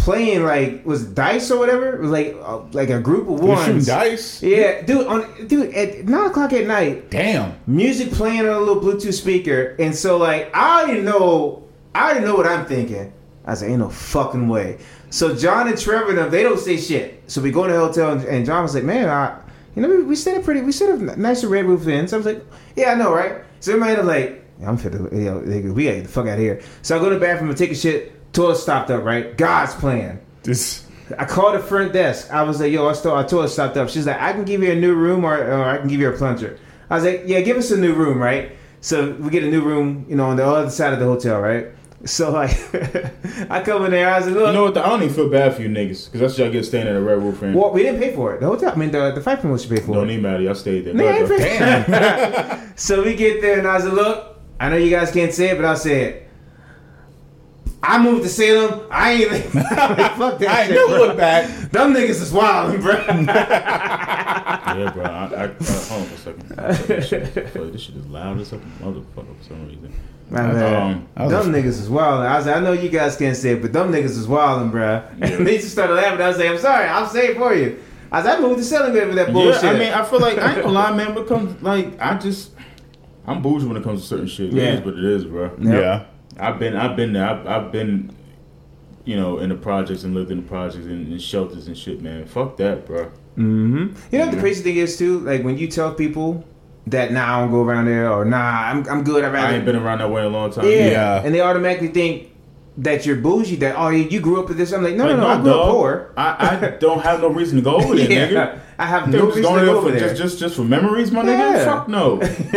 playing like was dice or whatever. It was like uh, like a group of You're shooting dice. Yeah, dude. On dude at nine o'clock at night Damn. music playing on a little Bluetooth speaker, and so like I already know, I already know what I'm thinking. I said, ain't no fucking way. So John and Trevor them, they don't say shit. So we go to the hotel, and, and John was like, man, I, you know, we, we stayed a pretty, we stayed a nicer Red Roof Inn. So I was like, yeah, I know, right? So everybody was like, I'm fit, you know, we gotta get the fuck out of here. So I go to the bathroom and take a shit. Toilet stopped up, right? God's plan. This. I called the front desk. I was like, "Yo, I still, I told her stopped up." She's like, "I can give you a new room, or, or I can give you a plunger." I was like, "Yeah, give us a new room, right?" So we get a new room, you know, on the other side of the hotel, right? So like, I come in there. I was like, "Look, You know what? I don't even feel bad for you niggas because that's what y'all get staying at a Red Roof Inn. well, we didn't pay for it. The hotel, I mean, the the fight promotion paid for Don't it." even matter. Y'all stayed there. Nigga, pay- ahead, So we get there, and I was like, "Look, I know you guys can't say it, but I'll say it." I moved to Salem. I ain't fuck that I ain't shit, never bro. look back. Them niggas is wild, bro. Yeah, bro. I, I, uh, hold on for a second. This, shit, I this shit is loud as a motherfucker for some reason. My man. Um, I was them niggas is wild. I was like, I know you guys can't say it, but them niggas is wildin', bruh. And they just started laughing. I was like, I'm sorry, I'll say it for you. I was like, I moved to Salem with that bullshit. Yeah, I mean, I feel like I ain't gonna lie, man. When it comes like I just, I'm bougie when it comes to certain shit. Yeah. It is what it is, bro. Yep. Yeah. I've been, I've been there. I've, I've been, you know, in the projects and lived in the projects and in shelters and shit, man. Fuck that, bro. hmm You know what the crazy thing is too? Like when you tell people that nah, I don't go around there, or nah, I'm I'm good. I'd rather I ain't been around that way in a long time. yeah. Yeah. and they automatically think that you're bougie. That oh, you grew up with this. I'm like, no, Like, no, no, I grew up poor. I, I don't have no reason to go over there, yeah, nigga. I have No reason going to go for over there. just, just just for memories, my Yeah. nigga. Fuck no.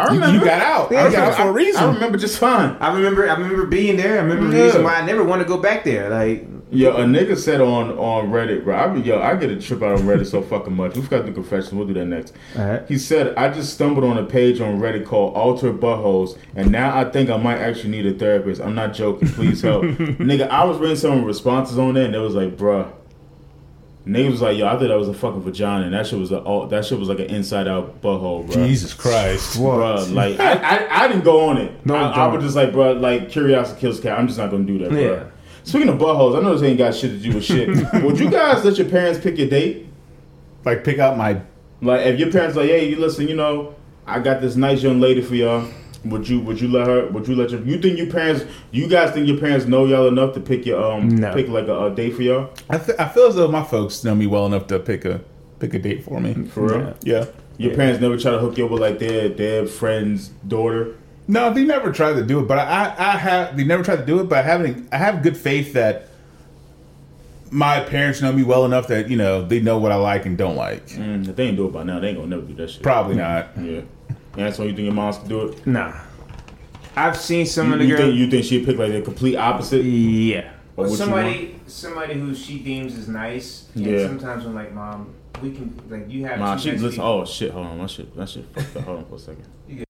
I remember. you got out. Yeah, I got out for a reason. I remember just fine. I remember, I remember being there. I remember the Yeah. reason why I never want to go back there. Like, Yo, a nigga said on on Reddit, bro. I yo, I get a trip out on Reddit so fucking much. We've got the confession. We'll do that next. Alright. He said, I just stumbled on a page on Reddit called Alter Buttholes, and now I think I might actually need a therapist. I'm not joking. Please help, nigga. I was reading some responses on there, and it was like, bruh. Niggas was like, yo, I thought that was a fucking vagina, and that shit was a all that shit was like an inside out butthole, bro. Jesus Christ. What? Bruh, like I, I, I didn't go on it. No, I, I was just like, bro, like curiosity kills cat. I'm just not gonna do that, bro. Yeah. Speaking of buttholes, I know this ain't got shit to do with shit. Would you guys let your parents pick your date? Like pick out my. Like, if your parents like, hey, you listen, you know, I got this nice young lady for y'all. Would you would you let her? Would you let your? You think your parents? You guys think your parents know y'all enough to pick your um No. pick like a, a date for y'all? I, th- I feel as though my folks know me well enough to pick a pick a date for me. For real? Yeah. Your parents never try to hook you up with like their their friend's daughter. No, they never tried to do it, but I, I have. They never tried to do it, but I haven't. I have good faith that my parents know me well enough that you know they know what I like and don't like. Mm, if they ain't do it by now, they ain't gonna never do that shit. Probably not. Yeah. And that's why you think your mom's can do it. Nah. I've seen some You, of the you girls. think you think she'd pick like the complete opposite? Yeah. Or Or what you somebody, somebody who she deems is nice. And Yeah. sometimes I'm like, mom, we can like you have. Nah, two she nice listen. people." Oh shit! Hold on, my shit. That shit fucked up. Hold on for a second.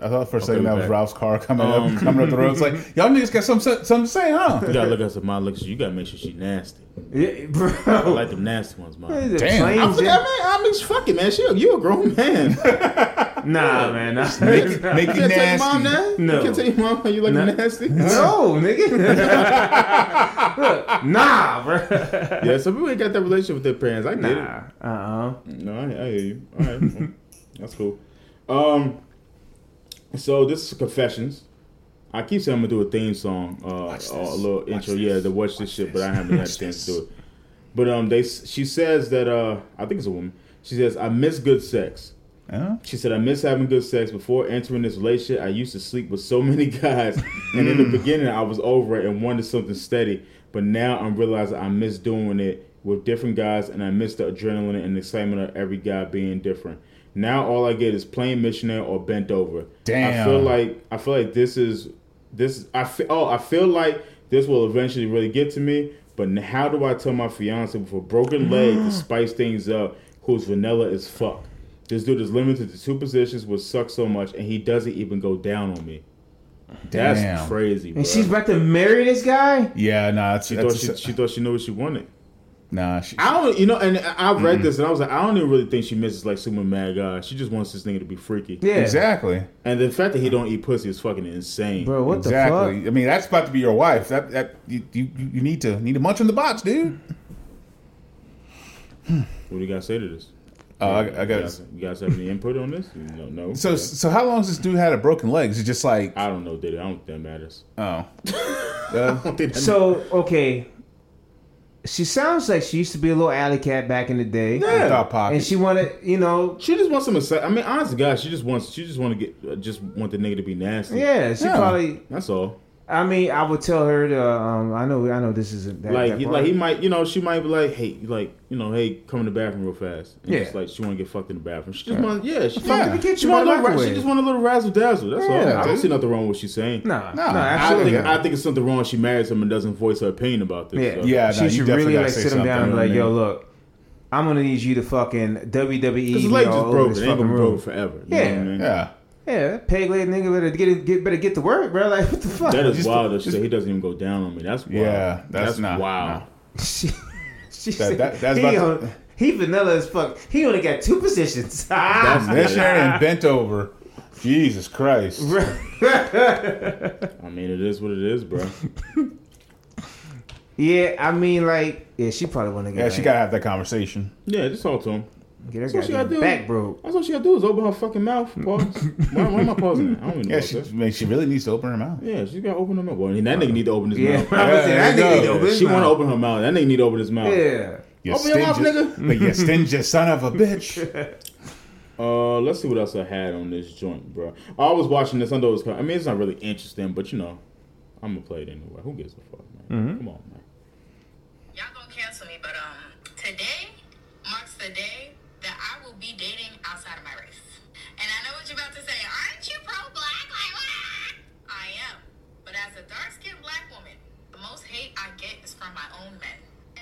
I thought for a second we that was back. Raph's car coming Um, up coming up the road. It's like y'all niggas got some something to say, huh? You gotta look at some mom. Look, you gotta make sure she nasty. Yeah, bro. I like them nasty ones, man. Damn. plain I forgot, Jane- man. I mean, fuck it, man. She, you a grown man. Nah, man. Nah. Make, make You you can't tell your mom nasty. that. No. You can't tell your mom how you like No. nasty. No, nigga. Look, nah, bro. Yeah, some people ain't got that relationship with their parents. I get it. Nah. Uh uh No, I, I hear you. All right, well, that's cool. Um, so this is confessions. I keep saying I'm gonna do a theme song, uh, a little intro. Yeah, to watch this shit, but I haven't had a chance to do it. But um, they she says that uh, I think it's a woman. She says I miss good sex. Huh? She said, I miss having good sex. Before entering this relationship, I used to sleep with so many guys. And in the beginning, I was over it and wanted something steady. But now I'm realizing I miss doing it with different guys and I miss the adrenaline and excitement of every guy being different. Now all I get is plain missionary or bent over. Damn. I feel like I feel like this is this I feel oh I feel like this will eventually really get to me. But how do I tell my fiance with a broken leg to spice things up, who's vanilla as fuck? This dude is limited to two positions, which sucks so much, and he doesn't even go down on me. That's Damn. crazy, bro. And she's about to marry this guy? Yeah, nah, she that's thought she, she thought she knew what she wanted. Nah. She, I don't, you know, and I I read this and I was like, I don't even really think she misses like super mad guy. She just wants this nigga to be freaky. Yeah. exactly, And the fact that he don't eat pussy is fucking insane. Bro, what exactly. the fuck? I mean, that's about to be your wife. That that you you, you need to need to munch on the box, dude. What do you guys say to this? Uh, I, I you, got. guys, you guys have any input on this? No, no. So so how long has this dude had a broken leg? Is it just like I don't know, did it? I don't think that matters. oh? Uh, think that So, okay. She sounds like she used to be a little alley cat back in the day. Yeah. pocket. And she wanted, you know, She just wants some. I mean, honest to God, she just wants she just want to get uh, just want the nigga to be nasty. yeah, she Yeah. probably. that's all. I mean, I would tell her to. Um, I know, I know, this isn't that. Like, that he, part. like he might, you know, she might be like, hey, like, you know, hey, come in the bathroom real fast. And Yeah. just like she want to get fucked in the bathroom. She just want, yeah, she, Fuck in the she want a the little, ra- she just want a little razzle dazzle. That's Yeah, all. I don't see nothing wrong with what she's saying. No, No, no, I absolutely. think not. I think it's something wrong. She marries him and doesn't voice her opinion about this. Yeah, so. Yeah, no, she you should definitely really gotta like say sit him down and something, like, "Yo, look, I'm gonna need you to fucking WWE Because his me leg just over broke. this It ain't gonna be room." broken forever. You know Yeah. what I mean? yeah. Yeah, peg leg nigga better get it, get better get to work, bro. Like what the fuck? That is Just- wild. That she said he doesn't even go down on me. That's wild. Yeah, that's not- wild. she, she That- said that- that's he, about on- he vanilla as fuck. He only got two positions. That's Missionary and bent over. Jesus Christ. I mean, it is what it is, bro. yeah, I mean, like, yeah, she probably want to get. Yeah, she like, gotta have that conversation. Yeah, just talk to him. Get her That's what she goddamn gotta do. back broke. That's all she gotta do is open her fucking mouth. Pause. why, why am I pausing? That? I don't even know. Yeah, she, that. man, she really needs to open her mouth. Yeah, she gotta open her mouth. Well, that nigga need to open his Yeah, mouth. I was that nigga need to open his She want to open her mouth. That nigga need to open his mouth. Yeah. You Open your mouth, nigga. But you stingy son of a bitch. Uh, let's see what else I had on this joint, bro. I was watching this. I know it's. I mean, it's not really interesting, but you know, I'm gonna play it anyway. Who gives a fuck, man? Come on, man. Y'all gonna cancel me, but um, today marks the day that I will be dating outside of my race. And I know what you're about to say. Aren't you pro-black? Like what? I am. But as a dark-skinned black woman, the most hate I get is from my own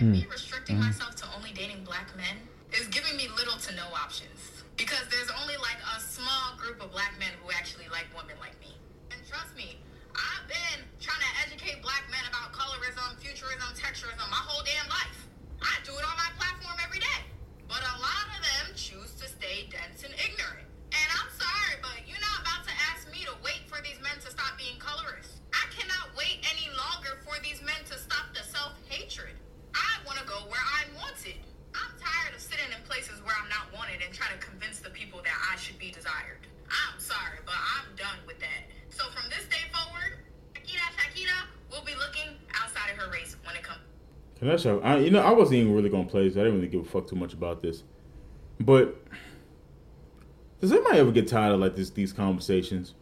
And me restricting mm. myself to only dating black men is giving me little to no options. Because there's only like a small group of black men who actually like women like me. And trust me, I've been trying to educate black men about colorism, featurism, texturism my whole damn life. I do it on my platform every day. But a lot of them choose to stay dense and ignorant. And I'm sorry, but you're not about to ask me to wait for these men to stop being colorists. I cannot wait any longer for these men to stop the self-hatred. I want to go where I'm wanted. I'm tired of sitting in places where I'm not wanted and trying to convince the people that I should be desired. I'm sorry, but I'm done with that. So from this day forward, Akita Shakira will be looking outside of her race when it comes. Cause that's how, I, you know, I wasn't even really gonna play this. I didn't really give a fuck too much about this, but does anybody ever get tired of like this these conversations?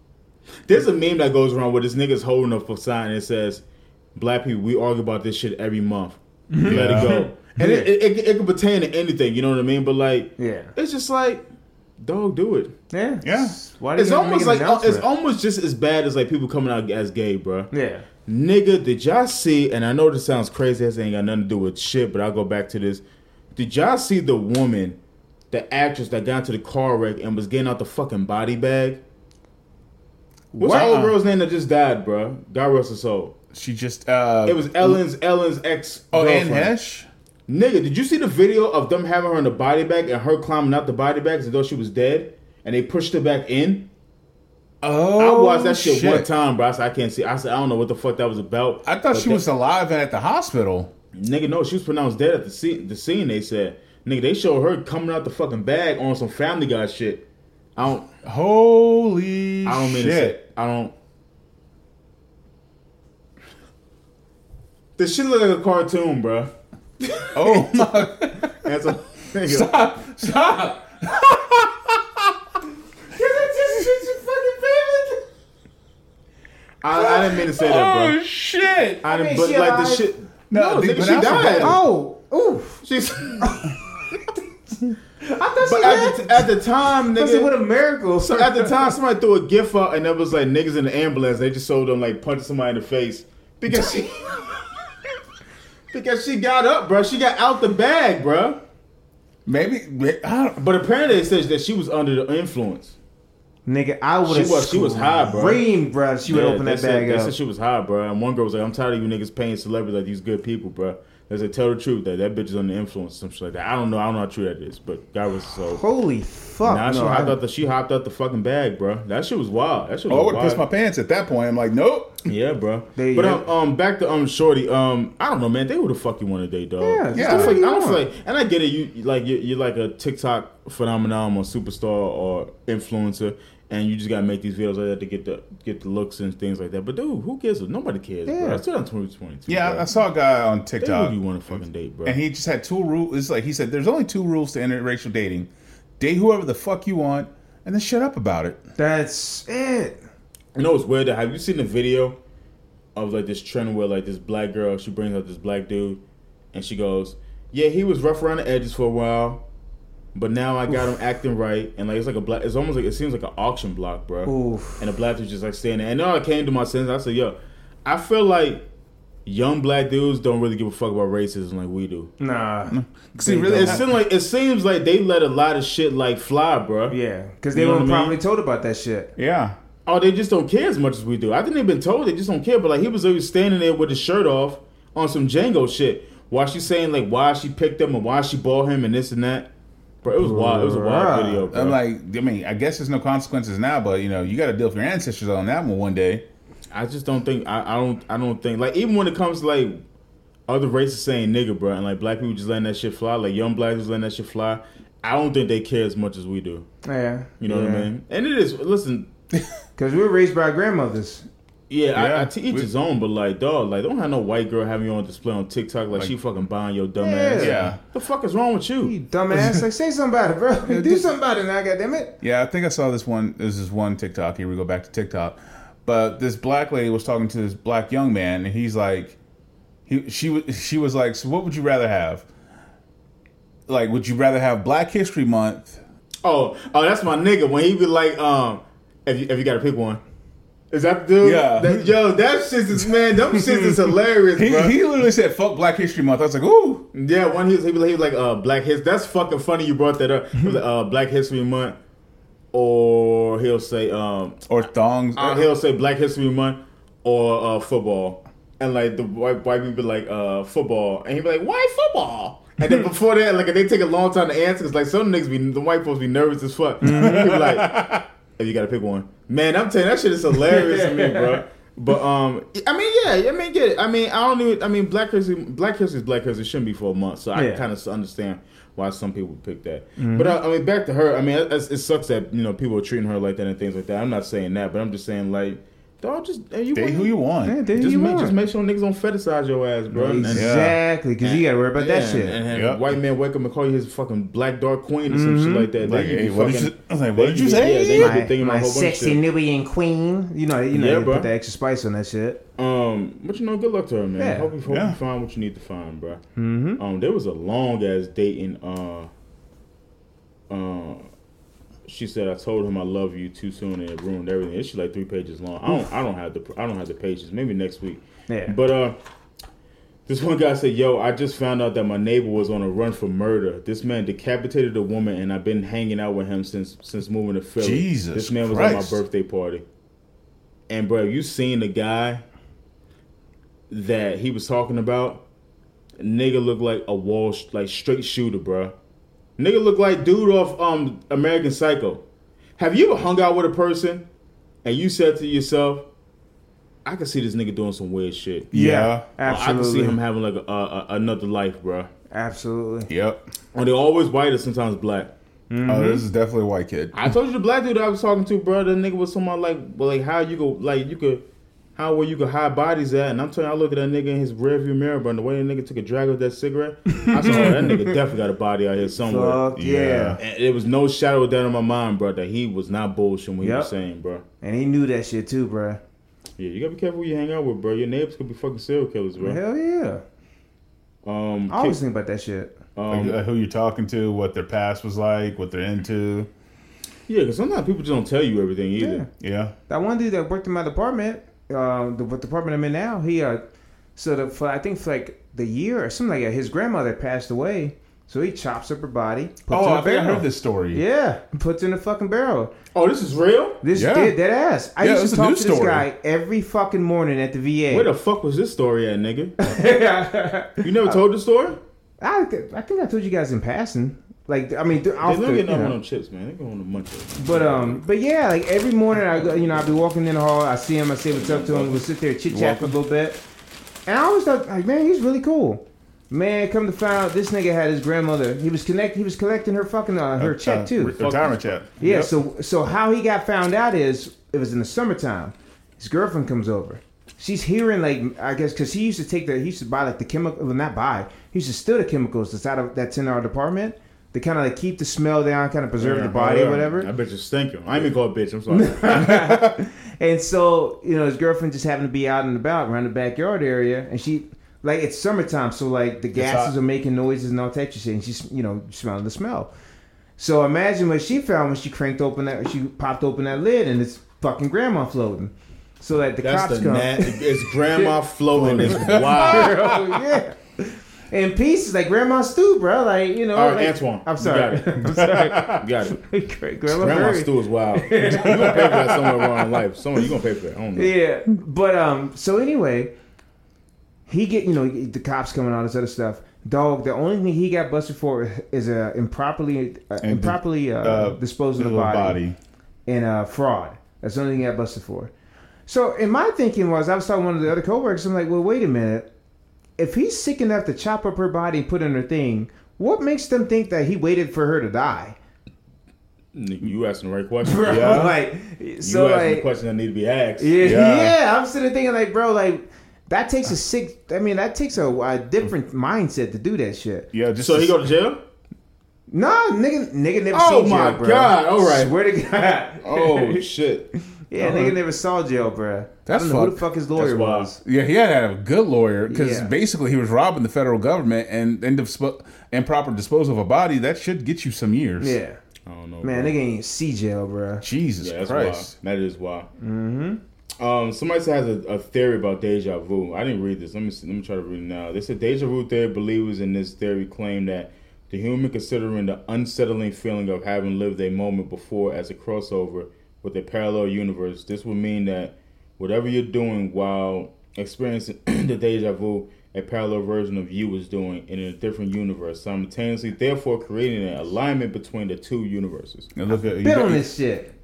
There's a meme that goes around where this nigga's holding up a sign and it says, "Black people, we argue about this shit every month." Let it go." And it, it, it, it can pertain to anything, you know what I mean? But like, Yeah. it's just like, dog, do it. Yeah. Yeah. Why do It's you almost like uh, it's almost just as bad as like people coming out as gay, bro. Yeah. Nigga, did y'all see? And I know this sounds crazy. This ain't got nothing to do with shit, but I'll go back to this. Did y'all see the woman, the actress that got into the car wreck and was getting out the fucking body bag? What's the Wow. old girl's name that just died, bro? God rest her soul. She just uh It was Ellen's Ellen's ex. Oh, Anne. Heche? Nigga, did you see the video of them having her in the body bag and her climbing out the body bag as though she was dead? And they pushed her back in. Oh I watched that shit, one time, bro. I said I can't see. I said I don't know what the fuck that was about. I thought But she that- was alive and at the hospital. Nigga, no, she was pronounced dead at the scene. The scene they said, nigga, they showed her coming out the fucking bag on some Family Guy shit. I don't, Holy I don't mean shit. I don't. This shit look like a cartoon, bro. Oh my That's a nigga. stop. Stop. I, I didn't mean to say that, bro. Oh shit. I didn't, mean, but she like the alive? shit. No, No, they- nigga, but she that's died. bad. Oh, oof. She's. I thought But she at had. the, at the time, I said, what a miracle. So at the time, somebody threw a gif up, and there was like niggas in the ambulance. They just showed them like punching somebody in the face because she because she got up, bro. She got out the bag, bro. Maybe I don't, But apparently, it says that she was under the influence. Nigga, I would have She was- she was high, bro. Screamed, bro. She would open they that said- bag They up. said she was high, bro. And one girl was like, "I'm tired of you niggas paying celebrities like these good people, bro." They said, "Tell the truth that that bitch is under influence, some shit like that." I don't know. I don't know how true that is, but God was so. Holy fuck! Nah, she no, hopped I- out the she hopped out the fucking bag, bro. That shit was wild. That shit was oh, I would wild. have pissed my pants at that point. I'm like, nope. Yeah, bro. There you but go. um, um, back to um, Shorty. Um, I don't know, man. They would the fuck you want to date, dog. Yeah, Yeah. I don't feel like, I don't feel like, and I get it. You you- like you're, you're like a TikTok phenomenon or superstar or influencer, and you just gotta make these videos like that to get the get the looks and things like that. But dude, who cares? Nobody cares. Bro. Yeah. It's 2022. Yeah, bro. I, I saw a guy on They TikTok, who you want to fucking date, bro? and he just had two rules. It's like he said, "There's only two rules to interracial dating: date whoever the fuck you want, and then shut up about it." That's it. You know it's weird? Have you seen the video of like this trend where like this black girl she brings up this black dude, and she goes, "Yeah, he was rough around the edges for a while, but now I got him acting right." And like it's like a black. It's almost like it seems like an auction block, bro. Oof. And the black dude's just like standing there. And then I came to my senses. I said, "Yo, I feel like." Young black dudes don't really give a fuck about racism like we do. Nah. Mm. See, really, It seems like it seems like they let a lot of shit like fly, bro. Yeah, because they You know weren't what probably told about that shit. Yeah, Oh, they just don't care as much as we do. I think they've been told they just don't care. But like he was always standing there with his shirt off on some Django shit. While she's saying like why she picked him and why she bought him and this and that. Bro, it was wild. It was a wild video, bro. I'm like, I mean, I guess there's no consequences now, but you know, you got to deal with your ancestors on that one one day. I just don't think I, I don't I don't think like even when it comes to like other races saying nigga, bro, and like black people just letting that shit fly, like young blacks just letting that shit fly. I don't think they care as much as we do. Yeah. You know what I mean? And it is. Listen, Because we were raised by our grandmothers. Yeah, I, Yeah. I to each We- his own, but like, dog, like, don't have no white girl having you on display on TikTok like, Like- she fucking buying your dumb Yeah. ass. Yeah. What the fuck is wrong with You you? dumbass. like, say something about it, bro. Do something about it now, goddammit. Yeah, I think I saw this one. This is one TikTok. Here we go back to TikTok. But this black lady was talking to this black young man, and he's like, he she was she was like, so what would you rather have? Like, would you rather have Black History Month? Oh, oh, that's my nigga. When he be like, um, if you, if you got to pick one, is that the dude? Yeah. That- yo, that shit is man. Them shit is hilarious, He, bro. he literally said, "Fuck Black History Month." I was like, "Ooh, yeah, one he was, he was, he was like, uh, Black History. That's fucking funny. You brought that up. Like, uh, Black History Month, or he'll say, um, or thongs." uh, he'll say Black History Month or uh, football, and like the white white people be like uh, football, and he'd be like, "Why football?" And then before that, like they take a long time to answer, cause like some niggas be the white folks be nervous as fuck. Mm-hmm. Be like, "If you gotta pick one, man, I'm telling you, that shit is hilarious to me, bro." But um, I mean, yeah, I mean, get it. I mean, I don't even. I mean, Black History, Black History is Black History. It shouldn't be for a month, so I Yeah. kind of understand why some people pick that. Mm-hmm. But uh, I mean, back to her. I mean, it, it sucks that you know people are treating her like that and things like that. I'm not saying that, but I'm just saying like, dog, just hey, you Date who you want. Yeah, there Just you make, are. just make sure niggas don't fetishize your ass, bro. Exactly, because you gotta worry about that shit. And, and Yep. white man wake up and call you his fucking black dark queen or some shit like that. Like, hey, be what did you- I was like, what did you say? Yeah, then you be my thinking about my a whole bunch of sexy. Nubian queen. You know, you know, Yeah, you bro. put the extra spice on that shit. Um, but you know, good luck to her, man. Yeah. Hope, you, hope Yeah. you find what you need to find, bro. Mm-hmm. Um, there was a long ass dating. Uh, uh, she said, "I told him I love you too soon, and it ruined everything." It's like three pages long. I don't, I don't have the, I don't have the pages. Maybe next week. Yeah. But uh, this one guy said, "Yo, I just found out that my neighbor was on a run for murder. This man decapitated a woman, and I've been hanging out with him since since moving to Philly. Jesus this man was Christ. on my birthday party. And bro, you seen the guy that he was talking about? Nigga looked like a wall like straight shooter, bro. Nigga look like dude off um American Psycho. Have you ever hung out with a person and you said to yourself, I can see this nigga doing some weird shit. Yeah. Or I can see him having like a, a, a- another life, bro. absolutely. Yep. Or they're always white or sometimes black. Oh, this is definitely a white kid. I told you the black dude I was talking to, bro. The nigga was someone like, well, like how you go, like you could, how where you could hide bodies at. And I'm telling you, I look at that nigga in his rearview mirror, bro. And the way that nigga took a drag of that cigarette, I saw oh, that nigga definitely got a body out here somewhere. Fuck yeah. Yeah. And there was no shadow of doubt in my mind, bro, that he was not bullshitting what he was saying, bro. And he knew that shit too, bro. Yeah, you gotta be careful who you hang out with, bro. Your neighbors could be fucking serial killers, bro. Hell yeah. Um, I always think about that shit. um, Like, uh, who you're talking to, what their past was like, what they're into. yeah, because sometimes people just don't tell you everything either. Yeah. That one dude that worked in my department, uh, the what department I'm in now, he uh, so the, for I think for like the year or something like that, his grandmother passed away, so he chops up her body, puts Oh, in think I barrel. heard this story. Yeah, puts in a fucking barrel. Oh, this is real? This Yeah. did that ass. I Yeah, used to talk to this story. guy every fucking morning at the VA. Where the fuck was this story at, nigga? You never told the story? I, th- I think I told you guys in passing. Like I mean, th- They off don't the, get you no know. one on chips, man. They go on a munch. But um, but yeah, like every morning I go, you know, I be walking in the hall, I see him, I say what's up to him, we'll sit there chit chat for a little bit, and I always thought, like, man, he's really cool. Man, come to find out, this nigga had his grandmother. He was connect, he was collecting her fucking uh, her check Uh, too. retirement check. Yeah, Yep. so so how he got found out is it was in the summertime. His girlfriend comes over. She's hearing like I guess because he used to take the he used to buy like the chemical well not buy he used to steal the chemicals that's out of that's in our department to kind of like keep the smell down, kind of preserve the body or whatever. I bet you stinking. I ain't even call it bitch. I'm sorry. And so, you know, his girlfriend just happened to be out and about around the backyard area, and she, like, it's summertime, so like the gases are making noises and all of shit, and she's, you know, smelling the smell. So imagine what she found when she cranked open that, she popped open that lid, and it's fucking grandma floating. So that the That's cops the come. nat. It's grandma floating. It's wild. yeah. And pieces like grandma stew, bro. Like you know. All right, like- Antwon, I'm you sorry. got it. I'm sorry. You got it. grandma, Grandma is wild. You gonna pay for that somewhere around in life. Someone you gonna pay for that. I don't know. Yeah, but um, so anyway, he get you know the cops coming all this other stuff. Dog, the only thing he got busted for is uh, improperly uh, improperly uh, uh, disposing of the body, body. and uh, fraud. That's the only thing he got busted for. So, in my thinking was, I was talking to one of the other coworkers. I'm like, well, wait a minute. If he's sick enough to chop up her body and put in her thing, what makes them think that he waited for her to die? You asking the right question. Bro, Yeah. like, You so asking the question that need to be asked. Yeah, Yeah. yeah. I'm sitting there thinking like, bro, like that takes a sick. I mean, that takes a, a different mindset to do that shit. Yeah, just So he go to jail? Nah, nigga, nigga never Oh seen my jail, bro. God, all right. Swear to God. Oh shit. Yeah, nigga never saw jail, bro. That's I don't know who the fuck his lawyer was. Yeah, he had to have a good lawyer because Yeah. basically he was robbing the federal government and and dispo- improper disposal of a body that should get you some years. Yeah, I don't know. man, bro. nigga ain't see jail, bro. Jesus Yeah, that's Christ. wild. That is wild. Mm-hmm. Um, somebody has a, a theory about deja vu. I didn't read this. Let me see, let me try to read it now. They said deja vu theory believers in this theory claim that the human considering the unsettling feeling of having lived a moment before as a crossover with a parallel universe. This would mean that whatever you're doing while experiencing the deja vu, a parallel version of you is doing in a different universe, simultaneously, therefore creating an alignment between the two universes. And look at Been got- on this shit.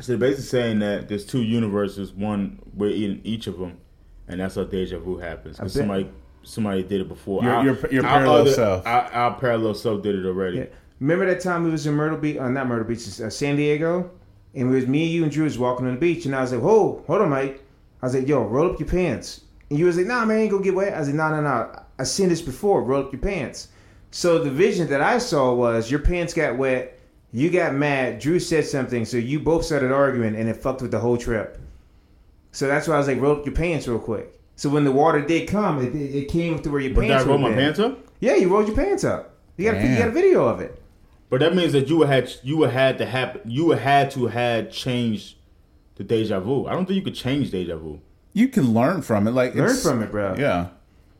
So they're basically saying that there's two universes, one we're in each of them, and that's how deja vu happens. Because somebody somebody did it before. Your- Our- your- your our parallel other- self. Our, our parallel self did it already. Yeah. Remember that time we was in Myrtle Beach? Uh, not Myrtle Beach, uh, San Diego, and it was me, you, and Drew was walking on the beach, and I was like, "Whoa, hold on, Mike." I was like, yo, roll up your pants. And you was like, nah, man, ain't gonna get wet. I was like, "Nah, nah, no. I seen this before. Roll up your pants. So the vision that I saw was your pants got wet. You got mad. Drew said something, so you both started arguing, and it fucked with the whole trip. So that's why I was like, roll up your pants real quick. So when the water did come, it, it came to where your But did I pants roll my been. pants up? Yeah, you rolled your pants up. You got, a, you got a video of it. But that means that you would had you had to have you would had to had changed the deja vu. I don't think you could change deja vu. You can learn from it. Like Learn it's- from it, bro. Yeah.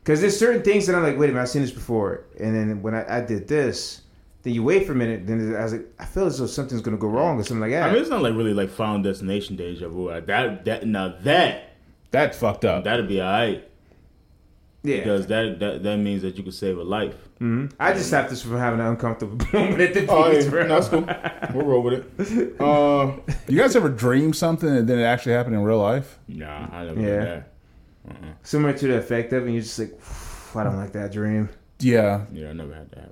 Because there's certain things that I'm like, wait a minute, I've seen this before. And then when I, I did this, then you wait for a minute. Then I was like, I feel as though something's gonna go wrong or something like that. I mean, it's not like really like Final Destination deja vu. That that now that That's fucked up. that'd be alright yeah. because that, that that means that you could save a life. I just stopped this from having an uncomfortable moment at the beach, Oh, yeah, bro. no, that's cool. We'll roll with it. Uh, you guys ever dream something and then it actually happened in real life? nah, I never Yeah. did that. Similar to the effect of, it, and you're just like, I don't like that dream. Yeah. Yeah, I never had that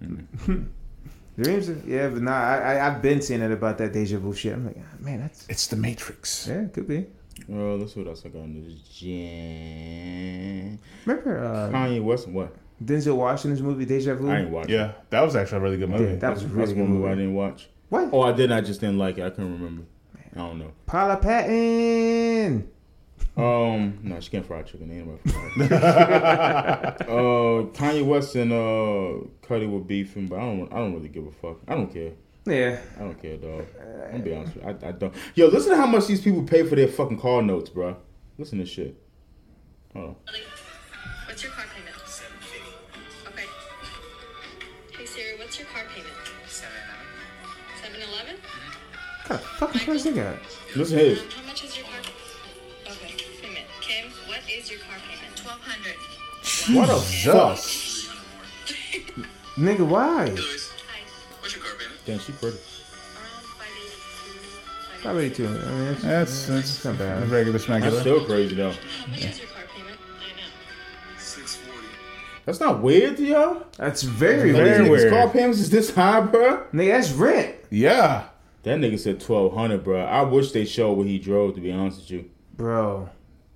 happen. Dreams, are, yeah, but nah, I, I I've been seeing it about that deja vu shit. I'm like, ah, man, that's It's the Matrix. yeah, it could be. Well, let's see what else I got in this jam. Remember uh, Kanye West, what? Denzel Washington's movie Deja Vu? I ain't watching. Yeah, that was actually a really good movie. Yeah, that was a really good one movie I didn't watch. What? Oh, I did. I just didn't like it. I couldn't remember. I don't know. Paula Patton. Um, no, she can't fry chicken. Ain't nobody fry chicken. uh, Kanye West and uh, Cudi were beefing, but I don't. I don't really give a fuck. I don't care. Yeah. I don't care, dog. I'm gonna be honest with you. I, I don't. Yo, listen to how much these people pay for their fucking car notes, bro. Listen to this shit. Hold on. What's your car What kind of fucking price they got? Listen to his. How much is your car? Okay. Wait a minute. Kim, what is your car payment? Twelve hundred. What the fuck? Nigga, why? Hi. What's your car payment? Damn, she pretty. Around five eighty-two. Not really too. I mean, it's, That's that's not bad. regular That's still crazy though. How much is your car payment? I know. Six forty. That's not weird to y'all. That's very, Very very Niggas' weird. car payments is this high, bro. Nigga, that's rent, Yeah. That nigga said twelve hundred, bro. I wish they showed what he drove. To be honest with you, bro.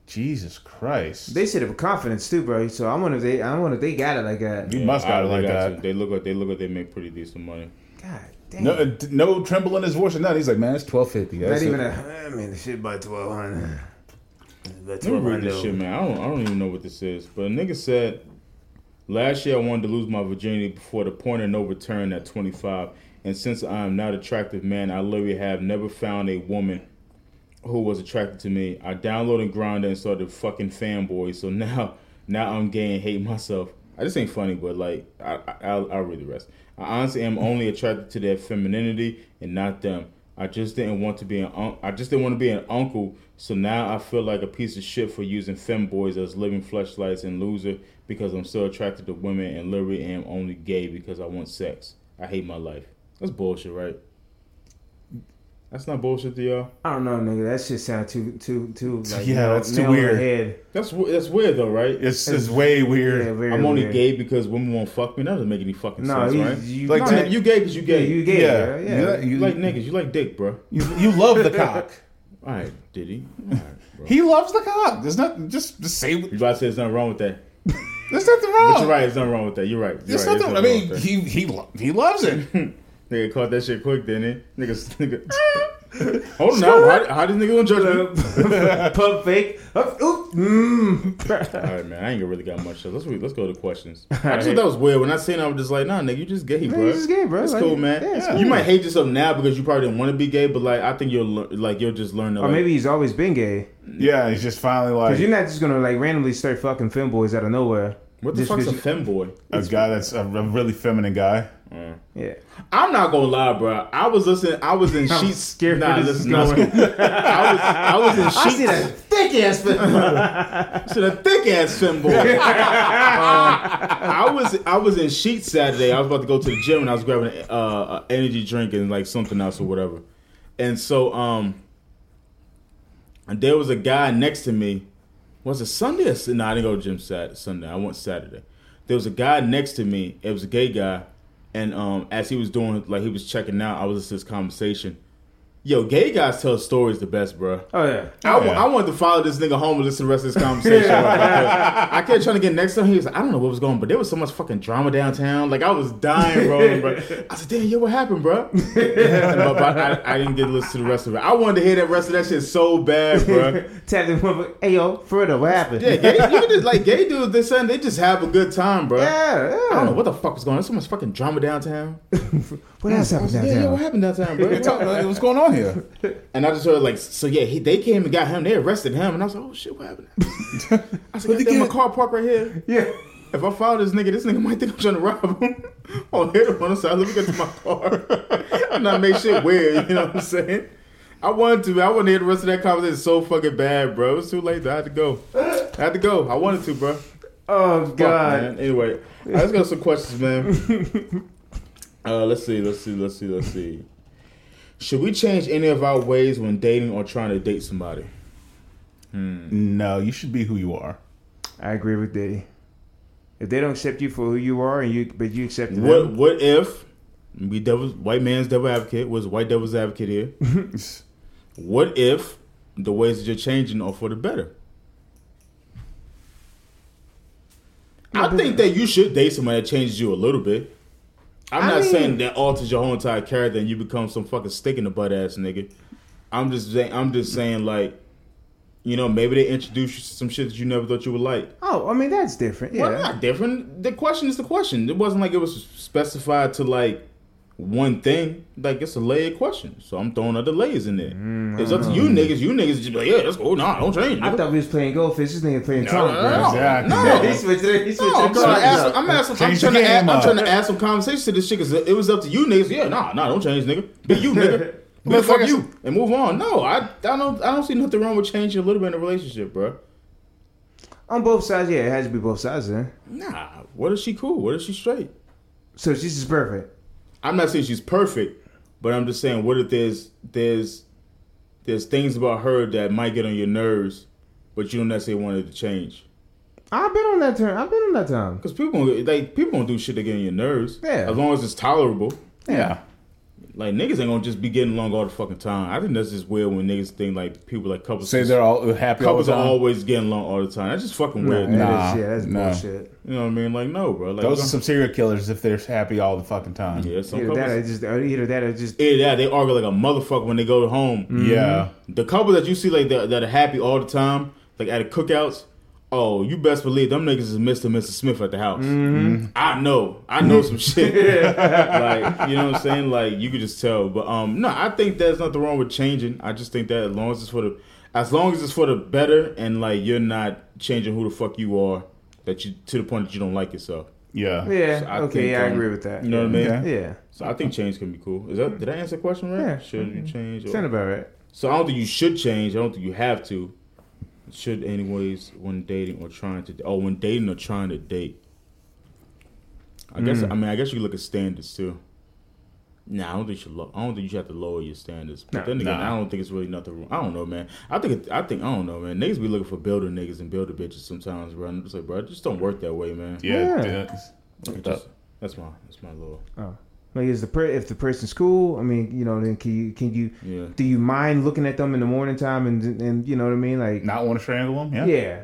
Jesus Christ. They said it with confidence too, bro. So I wonder if they, I wonder if they got it like that. You must got I- it like they that. to. They look like they look like they make pretty decent money. God damn. No, uh, no tremble in his voice or nothing. He's like, man, it's twelve fifty. Not even a. I mean, the shit by twelve hundred. Let me read this shit, man. I don't, I don't even know what this is. But a nigga said, last year I wanted to lose my virginity before the point of no return at 25. And since I am not attractive man, I literally have never found a woman who was attracted to me. I downloaded Grindr and started fucking femboy. So now, now I'm gay and hate myself. I just ain't funny, but like, I, I, I'll, I'll read the rest. I honestly am only attracted to their femininity and not them. I just didn't want to be an un- I just didn't want to be an uncle. So now I feel like a piece of shit for using femboys as living fleshlights and loser because I'm still attracted to women and literally am only gay because I want sex. I hate my life. That's bullshit, right? That's not bullshit to y'all. I don't know, nigga. That shit sound too, too, too. Like, Yeah, nail- that's too nail on the weird. Head. That's that's weird though, right? It's it's way weird. Yeah, very I'm only weird. gay because women won't fuck me. That doesn't make any fucking No, sense, you, right? you, Like, no, to- you gay because you yeah, gay. you gay. Yeah. Yeah, yeah. You- You like niggas. You like dick, bro. You, you love the cock. All right, did he? All right. He loves the cock. There's not just just say You about to say there's nothing wrong with that? there's nothing wrong. But you're right. There's nothing wrong with that. You're right. You're There's right. nothing. I mean, he he lo- he loves it. Nigga caught that shit quick, didn't he? Niggas, nigga. Hold on now. How, how these niggas gonna judge me? Pump fake. Oop, mm. All right, man. I ain't really got much. So let's let's go to questions. I just thought that was weird when I seen. it, I was just like, nah, nigga, you just gay, bro. you just gay, bro. It's Like, cool, man. yeah, it's You might hate yourself now because you probably didn't want to be gay, but like I think you'll lear- like you'll just learn to. Or Like, maybe he's always been gay. Yeah, he's just finally like Because you're not just gonna like randomly start fucking femboys out of nowhere. what the just fuck's a 'cause femboy? a guy that's a, a really feminine guy. Yeah. I'm not gonna lie, bro. I was listening. I was in sheets. scared Nah, where this is listen, nah. I was I was in sheets. I see sheets. that thick ass. to the thick ass femboy. um, I was I was in sheets Saturday. I was about to go to the gym and I was grabbing uh, an energy drink and like something else or whatever. And so um, and there was a guy next to me. Was it Sunday or no? I didn't go to gym Saturday. Sunday. I went Saturday. There was a guy next to me. It was a gay guy, and um, as he was doing like he was checking out, I was to this conversation, Yo, gay guys tell stories the best, bro. Oh yeah. I, wa- yeah. I wanted to follow this nigga home and listen to the rest of this conversation. yeah. I kept trying to get next to him. He was like, I don't know what was going on, but there was so much fucking drama downtown. Like, I was dying, rolling, bro. I said, damn, yo, what happened, bro? but, but I, I didn't get to listen to the rest of it. I wanted to hear that rest of that shit so bad, bro. Tap the motherfucker. Hey yo, further, what happened? Yeah, gay, you just, like, gay dudes, they saying they just have a good time, bro. yeah, yeah. I don't know what the fuck was going on. There's so much fucking drama downtown. What else happened was like, yeah, yeah, what downtown? happened downtown, bro? Talk- like, What's going on here? And I just heard like, so yeah, he, they came and got him. They arrested him, and I was like, oh shit, what happened? I said, he "Goddamn, my car parked right here. Yeah. If I follow this nigga, this nigga might think I'm trying to rob him. I'll hit him on the side. Let me get to my car and not make shit weird. You know what I'm saying? I wanted to. I wanted to hear the rest of that conversation so fucking bad, bro. It was too late. I had to go. I had to go. I wanted to, bro. Oh Fuck, god. man. Anyway, let's go some questions, man. uh, let's see, let's see, let's see, let's see. Should we change any of our ways when dating or trying to date somebody? No, you should be who you are. I agree with Diddy. If they don't accept you for who you are, and you but you accept them, What What if we devil white man's devil advocate was white devil's advocate here? what if the ways that you're changing are for the better? I think that you should date somebody that changes you a little bit. I'm I not mean- saying that alters your whole entire character and you become some fucking stick in the butt ass nigga. I'm just saying, I'm just saying like, you know, maybe they introduce you to some shit that you never thought you would like. Oh, I mean that's different. Yeah. Well, not different. The question is the question. It wasn't like it was specified to like one thing. Like it's a layered question. So I'm throwing other layers in there. it's up to you niggas. You niggas just be like, yeah, let's go. Nah, don't change. I thought we was playing goldfish. This nigga playing no, Trump, no, bro. no, Exactly. no. he switched it. He switched No, I'm trying to ask. I'm, asking, I'm trying to. Add, I'm trying to add some conversation to this shit because it was up to you niggas. Yeah, nah, nah, don't change, nigga. Be you, nigga. Be the fuck Motherfuckers- you and move on. No, I, I don't, I don't see nothing wrong with changing a little bit in a relationship, bro. On both sides, yeah, it has to be both sides then. Nah, what is she cool? What is she straight? So she's just perfect. I'm not saying she's perfect, but I'm just saying what if there's there's there's things about her that might get on your nerves, but you don't necessarily want it to change. I've been on that turn. I've been on that time. Because people like people don't do shit that get on your nerves. Yeah. As long as it's tolerable. Yeah. Like niggas ain't gonna just be getting along all the fucking time. I think that's just weird when niggas think like people like couples Say they're all happy all couples the are always getting along all the time. That's just fucking weird. Nah. Nah, that is- yeah, that's no. bullshit. You know what I mean? Like no, bro. Like Those are some serial killers if they're happy all the fucking time. yeah, some Either that, or couples. just either that, or just Either that, they argue like a motherfucker when they go home. Yeah. The couple that you see like that, that are happy all the time, like at the cookouts, oh, you best believe them niggas is Mr. and Mrs. Smith at the house. I know, I know some shit. like you know what I'm saying? Like you could just tell. But um, no, I think there's nothing wrong with changing. I just think that as long as it's for the, as long as it's for the better, and like you're not changing who the fuck you are, that you to the point that you don't like yourself. Yeah. yeah. So I okay, think, yeah, I um, agree with that. You know what I mean? Okay. Yeah, So I think change can be cool. Is that did I answer the question right? Yeah. Should you change? or- sound about right. so I don't think you should change. I don't think you have to. Should anyways when dating or trying to oh when dating or trying to date. I guess hmm. I mean I guess you could look at standards too. Nah, I don't think you should. Lo- I don't think you should have to lower your standards. But Nah. then again, Nah. I don't think it's really nothing. wrong. I don't know, man. I think. It, I think. I don't know, man. Niggas be looking for builder niggas and builder bitches sometimes, bro. I'm just like, bro, it just don't work that way, man. Yeah. Yeah. yeah. Just- that's my. That's my little. Oh. Like, is the per- if the person's cool? I mean, you know, then can you can you Yeah. do you mind looking at them in the morning time and and you know what I mean? Like, Not want to strangle them? Yeah. yeah,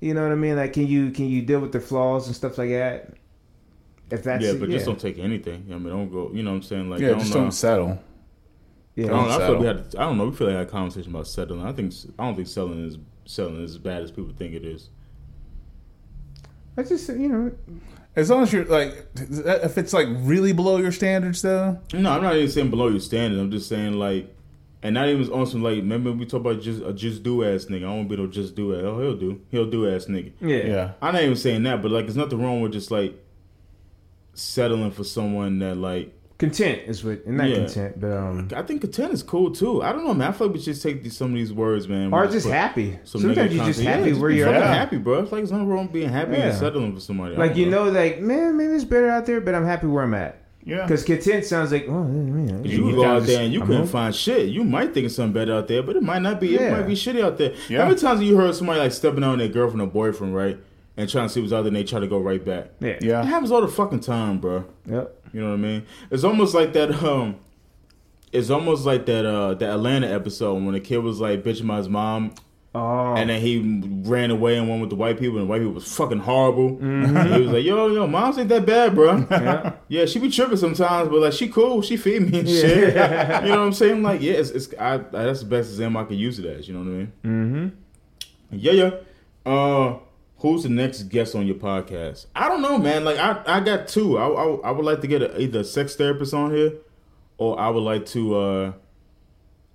you know what I mean? Like, can you can you deal with their flaws and stuff like that? If that's yeah, but yeah. just don't take anything. I mean, don't go. You know what I'm saying? Like, Yeah, don't, just uh, don't settle. yeah. I don't, I, feel settle. we had, I don't know. We feel like had a conversation about settling. I think I don't think selling is selling is as bad as people think it is. I just you know As long as you're like, if it's like really below your standards, though. No, I'm not even saying below your standard. I'm just saying like, and not even on some like. Remember we talk about just a just do ass nigga. I don't be no just do ass. Oh, he'll do. He'll do ass nigga. yeah Yeah. I'm not even saying that, but like, there's nothing wrong with just like settling for someone that like. Content is what not Yeah. content but um I think content is cool too. I don't know, man. I feel like we should take these, some of these words, man. or just happy. Some Sometimes you're just happy yeah, where you're at. happy, bro. It's like there's nothing wrong being happy Yeah. and settling for somebody. Like you know. know, like man, maybe it's better out there, but I'm happy where I'm at. Yeah. Because content sounds like, oh, man, You, You go out there and you couldn't find shit. You might think it's something better out there, but it might not be. Yeah. It might be shitty out there. Yeah. How many times have you heard somebody like stepping on their girlfriend or boyfriend, right? And trying to see what's out there and they try to go right back. yeah, It Yeah. happens all the fucking time, bro. yep. You know what I mean? It's almost like that, um, it's almost like that uh that Atlanta episode when the kid was like bitching about his mom Oh, and then he ran away and went with the white people, and the white people was fucking horrible. Mm-hmm. He was like, "Yo, yo, moms ain't that bad, bro. yeah. Yeah, she be tripping sometimes, but like she cool, she feed me and shit. you know what I'm saying? Like, yeah, it's, it's I, I that's the best example I could use it as. You know what I mean? Mm-hmm. Yeah, yeah. Uh, who's the next guest on your podcast? I don't know, man. Like, I I got two. I I, I would like to get a, either a sex therapist on here, or I would like to. uh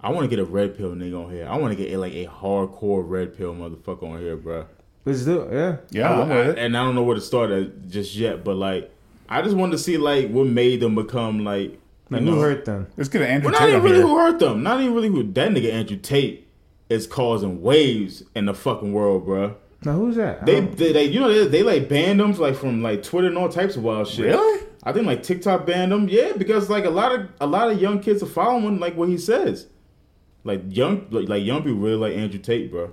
I want to get a red pill nigga on here. I want to get a, like a hardcore red pill motherfucker on here, bro. Let's do it. Yeah. Yeah, I'm with it. And I don't know where to start at just yet, but like, I just wanted to see like what made them become like. You Like, who hurt them? Let's get an Andrew well, not even really here. who hurt them. Not even really who that nigga Andrew Tate is causing waves in the fucking world, bro. Now who's that? They, don't- they, they you know, they, they like banned them like from like Twitter and all types of wild shit. Really? I think like TikTok banned them. Yeah, because like a lot of a lot of young kids are following like what he says. Like young like, like young people really like Andrew Tate, bro.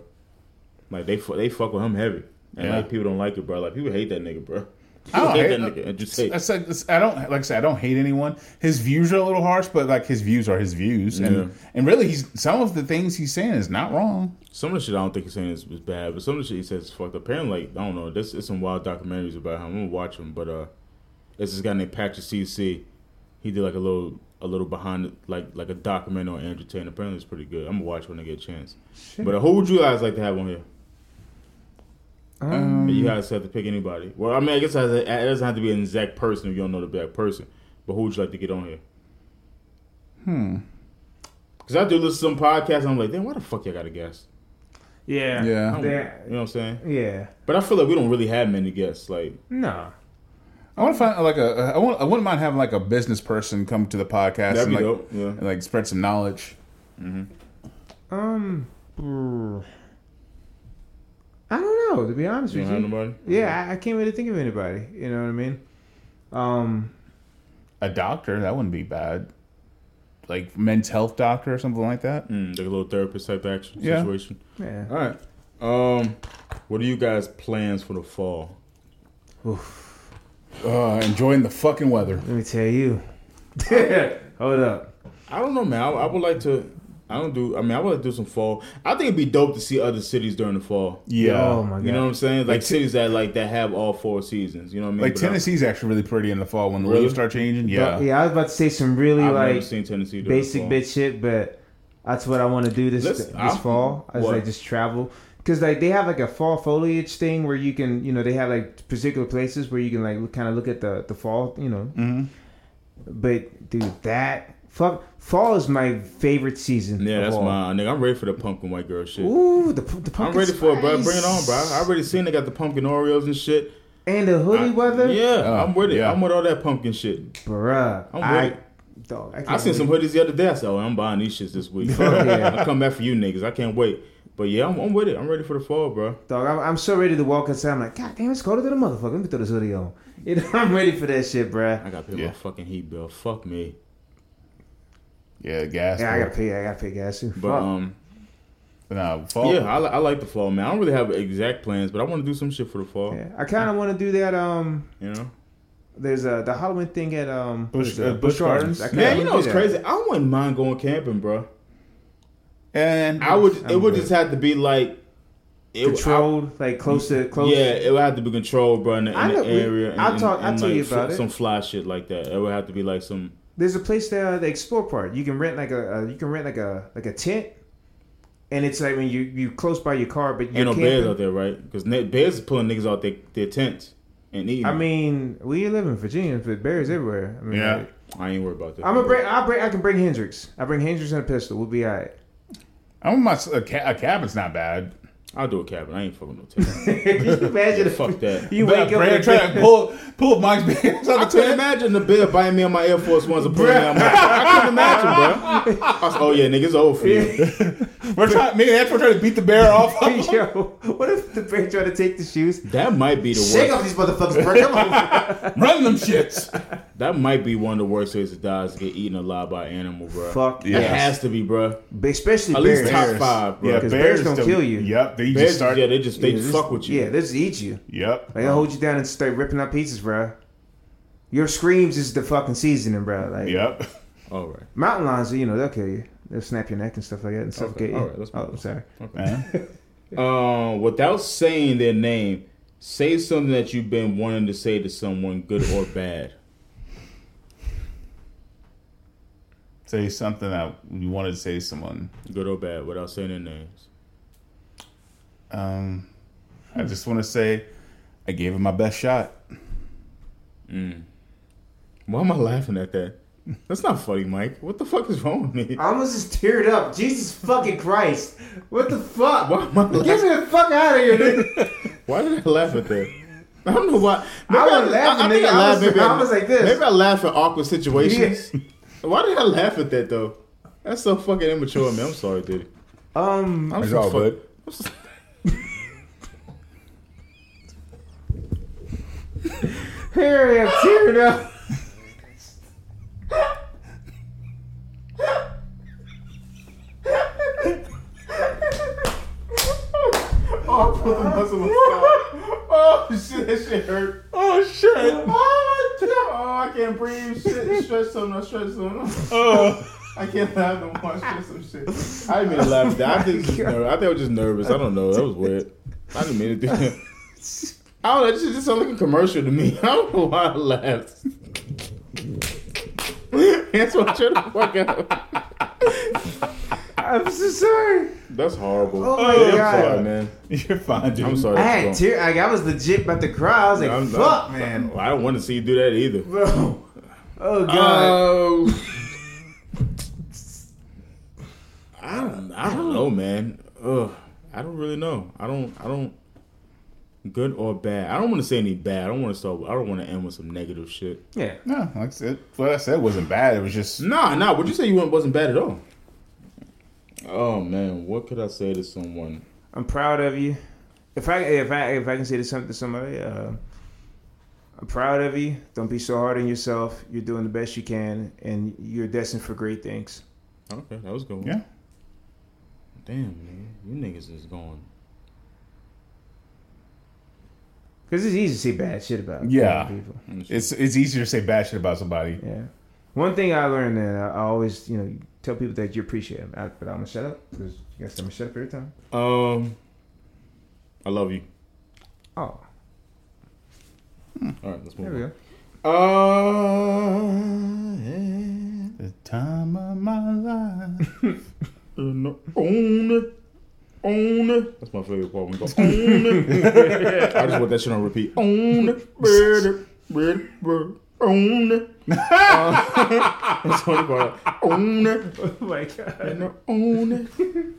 Like they they fuck with him heavy, and Yeah. like people don't like it, bro. Like people hate that nigga, bro. I don't hate that nigga. Andrew Tate. I said I don't like I said I don't hate anyone. His views are a little harsh, but like his views are his views, and Yeah. and really he's some of the things he's saying is not wrong. Some of the shit I don't think he's saying is, is bad, but some of the shit he says is fucked up. Apparently, like, I don't know. There's, there's some wild documentaries about him. I'm gonna watch them, but uh, it's this guy named Patrick CC. He did like a little a little behind like like a documentary on Andrew Tate. Apparently, it's pretty good. I'm gonna watch when I get a chance. But uh, who would you guys like to have on here? Um, you guys have to pick anybody. Well, I mean, I guess it has- it doesn't have to be an exact person if you don't know the exact person. But who would you like to get on here? Hmm. Because I do listen to some podcasts, and I'm like, damn, why the fuck y'all got a guest? yeah. Yeah. I you know what I'm saying? yeah. But I feel like we don't really have many guests. Like, No. I want to find like a I want I wouldn't mind having like a business person come to the podcast That'd and be like dope, yeah. and, like spread some knowledge. Um. Brr. I don't know. To be honest you with you. nobody? Yeah, I, I can't really think of anybody. You know what I mean? Um. A doctor that wouldn't be bad, like men's health doctor or something like that. Mm, like a little therapist type action Yeah. situation. Yeah. All right. Um, what are you guys' plans for the fall? Uh, enjoying the fucking weather. Let me tell you. Hold up. I don't know, man. I, I would like to. I don't do. I mean, I want to do some fall. I think it'd be dope to see other cities during the fall. Yeah, Oh my god. You know what I'm saying? Like, Like t- cities that like that have all four seasons. You know what I mean? like But I- Tennessee's actually really pretty in the fall when the Really? leaves start changing. Yeah, But, yeah, I was about to say some really I've never like seen Tennessee basic the bitch shit, but that's what I want to do this Let's- this I'm- fall. I was like just travel because like they have like a fall foliage thing where you can you know they have like particular places where you can like kind of look at the the fall you know. Mm-hmm. But dude, that fuck fall is my favorite season. Yeah, of that's all. my nigga. I'm ready for the pumpkin white girl shit. Ooh, the the I'm pumpkin ready for it, bro. Bring it on, bro. I already seen they got the pumpkin Oreos and shit. And the hoodie I- weather, Yeah, Oh, I'm with it. yeah. I'm with all that pumpkin shit. bruh. I'm with it. dog, I, I can't seen some believe- hoodies the other day. I said, "Oh, I'm buying these shits this week." Fuck yeah. I'll come back for you niggas. I can't wait. But yeah, I'm, I'm with it. I'm ready for the fall, bro. Dog, I'm, I'm so ready to walk outside. I'm like, God damn, it's colder than a motherfucker. Let me throw this hoodie on. You know, I'm ready for that shit, bruh. I got to pay Yeah. my fucking heat bill. Fuck me. Yeah, gas. Yeah, I gotta pay. I gotta pay gas too. But Fuck. um, No, fall. yeah, I, I like the fall, man. I don't really have exact plans, but I want to do some shit for the fall. yeah, I kind of want to do that. Um, You know? there's a the Halloween thing at um Bush, Busch- is it? uh, Busch Gardens? Man, you know it's crazy? I wouldn't mind going camping, bro. and I would. it I'm would good. just have to be like it, Controlled, like close to I- close. Yeah, it would have to be controlled, bro, in the, in the know- we- area. I'll and- talk- I'll and, tell you about fl- it. Some fly shit like that. It would have to be like some. There's a place there, uh, the Explore Park. You can rent like a, a you can rent like a like a tent, and it's like when you you close by your car, but you're Ain't no bears out there, right? Because bears is pulling niggas out their, their tents and eating. I mean, we live in Virginia, but bears everywhere. I mean, Yeah. like, I ain't worried about that. I'm gonna bring. I bring. I can bring Hendrix. I bring Hendrix and a pistol. We'll be alright. I'm my a, ca- a cabin's not bad. I'll do a cabin. I ain't fucking no tent. Can you imagine? if- Fuck that. You But wake up. Brad and trying to pull pull up Mike's pants on I the couldn't tent. imagine the bear biting me on my Air Force Ones and pulling me on my. I couldn't imagine, bro. I was, oh yeah, niggas old for you. We're trying. Me and Ed were trying to beat the bear off. Yo, what if the bear try to take the shoes? That might be the worst. Shake off these motherfuckers, bro. Come on. Run them shits. That might be one of the worst ways to die is to get eaten alive by an animal, bro. Fuck Yeah. It has to be, bro. Especially At bears. least top five, bro. Yeah, 'Cause bears don't still- kill you. Yep, they Bears, just start. yeah, they just they Yeah, just this- fuck with you. Yeah, they just eat you. Yep. Like, they'll hold you down and start ripping up pieces, bro. Your screams is the fucking seasoning, bro. Like, Yep. All right. Mountain lions, you know, they'll kill you. They'll snap your neck and stuff like that and suffocate you. all right, let's oh, I'm sorry. Man. Um, without saying their name, say something that you've been wanting to say to someone, good or bad. Say something that you wanted to say to someone. Good or bad, without saying their names. Um, I just want to say I gave it my best shot. Why am I laughing at that? That's not funny, Mike. What the fuck is wrong with me? I almost just teared up. Jesus fucking Christ. What the fuck? Why am I Get me the fuck out of here, nigga. Why did I laugh at that? I don't know why. I wasn't laughing, think nigga. I was- maybe I was like this. Maybe I laugh at awkward situations. Why did I laugh at that though? That's so fucking immature, man. I'm sorry, dude. Um, I'm It's so all fuck- good. Here I am tearing up. Oh, I put the muscle aside. Oh shit, that shit hurt. Oh shit! Oh my god! Oh, I can't breathe. Shit, stretch something. I stretch something. Oh. I can't laugh no more. I stretch some shit. I didn't mean to laugh that. I think, just. I think I was just nervous. I don't know. That was weird. I didn't mean to do that. I don't know. This just sounded like a commercial to me. I don't know why I laughed. That's what I'm trying to fuck out. I'm so sorry. That's horrible. Oh my Yeah, I'm God. sorry, man. You're fine, dude. I'm sorry. I had tear. Like, I was legit about to cry. I was like, I'm- "Fuck, I'm- man, I don't want to see you do that either. bro." Oh god. Uh, I don't. I don't know, man. Ugh. I don't really know. I don't. I don't. Good or bad? I don't want to say any bad. I don't want to start. I don't want to end with some negative shit. yeah. No, like I said, what I said wasn't bad. It was just Nah, nah. Would you say you went wasn't bad at all? Oh man, what could I say to someone? I'm proud of you. If I if I if I can say this something to somebody, uh, I'm proud of you. Don't be so hard on yourself. You're doing the best you can, and you're destined for great things. Okay, that was a good. One. yeah. Damn, man, you niggas is going. Because it's easy to say bad shit about Yeah. people. It's it's easier to say bad shit about somebody. Yeah. One thing I learned that I I always, you know, tell people that you appreciate them. I, but I'm gonna shut up because you guys I'm gonna shut up every time. Um, I love you. Oh, All right, let's move on. there we on. go. Uh, The time of my life. No, own it. Own. That's my favorite part. When you go, own it. I just want that shit on repeat. Own it. Bird, bird, bird. Own it. Uh, that's the funny part. Own it. Oh my god! And own it.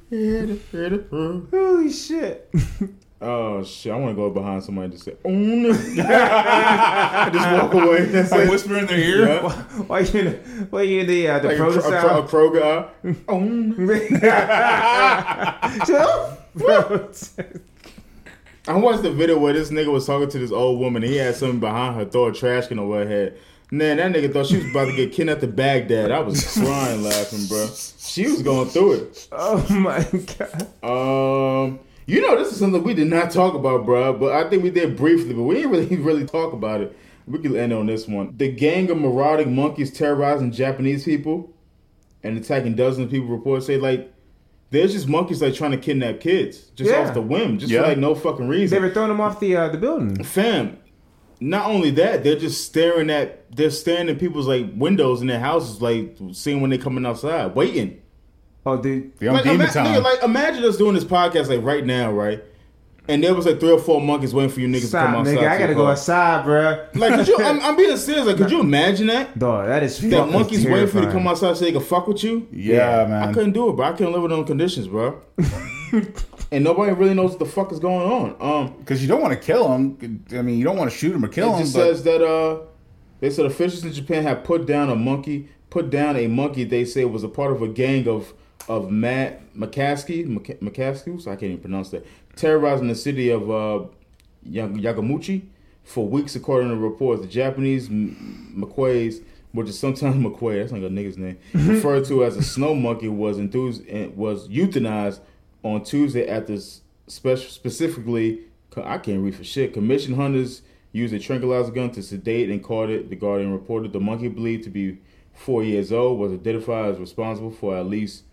Hit it, hit it. Holy shit! Oh shit! I want to go behind somebody and just say own just walk away. That's I it. whisper in their ear. Yeah. Why you in the why you in the uh, the Like a, pro Kro- a, Kro- a style? Kroger. uh, Own. I watched the video where this nigga was talking to this old woman. And he had something behind her, throw a trash can over her head. Man, that nigga thought she was about to get kidnapped to Baghdad. I was crying laughing, bro. She was going through it. oh my god! Um, you know, this is something we did not talk about, bro. But I think we did briefly, but we didn't really really talk about it. We can end on this one. The gang of marauding monkeys terrorizing Japanese people and attacking dozens of people. Reports say like there's just monkeys like trying to kidnap kids just Yeah. off the whim, just Yeah. for like no fucking reason. They were throwing them off the uh, the building. Fam, not only that, they're just staring at they're staring at people's like windows in their houses, like seeing when they're coming outside, waiting. Oh, dude. They on Like, demon ima- time. nigga, like imagine us doing this podcast like right now, right? And there was like three or four monkeys waiting for you niggas to come outside. nigga. I gotta go outside, bro. Like, could you? I'm, I'm being serious. Like, could you imagine that? Dog, that is That fucking monkeys waiting for you to come outside so they can fuck with you. yeah, I man. I couldn't do it, bro. I couldn't live with them conditions, bro. and nobody really knows what the fuck is going on. Um, Because you don't want to kill them. I mean, you don't want to shoot them or kill it them. just But says that uh, they said officials in Japan have put down a monkey, put down a monkey they say was a part of a gang of of Matt McCaskey, Mc- so I can't even pronounce that, terrorizing the city of uh, for weeks, according to reports. The Japanese McQuays, which is sometimes McQuay, that's like a nigga's name, referred to as a snow monkey, was enthused was euthanized on Tuesday at this special specifically. I can't read for shit. Commission hunters used a tranquilizer gun to sedate and caught it. The Guardian reported the monkey believed to be four years old, was identified as responsible for at least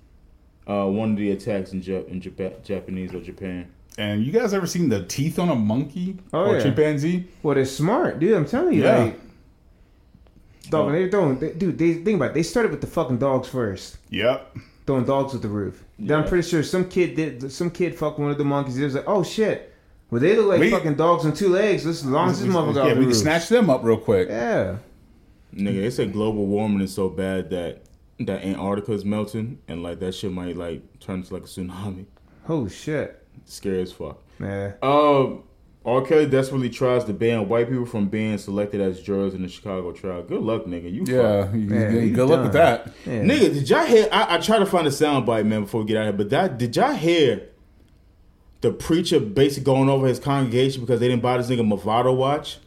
uh, one of the attacks in, Jap- in Japa- Japanese or Japan. And you guys ever seen the teeth on a monkey Oh, or yeah. chimpanzee? Well, they're smart, dude. I'm telling you, Yeah. like, dog. They don't, they, dude. They think about. It. They started with the fucking dogs first, Yep. throwing dogs with the roof. Then I'm pretty sure some kid did. Some kid fucked one of the monkeys. It was like, oh shit. Well, they look like We- fucking dogs on two legs. As long as this motherfucker got yeah, we can snatch them up real quick. Yeah. Nigga, they said global warming is so bad that that Antarctica is melting, and like that shit might like turn into like a tsunami. Oh shit. Scary as fuck. Yeah. Um, R. Kelly desperately tries to ban white people from being selected as jurors in the Chicago trial. Good luck, nigga. You Yeah, fuck. you- Yeah, you- you good luck with that. Yeah. Nigga, did y'all hear? I, I try to find a soundbite, man, before we get out of here. But that did y'all hear the preacher basically going over his congregation because they didn't buy this nigga Movado watch?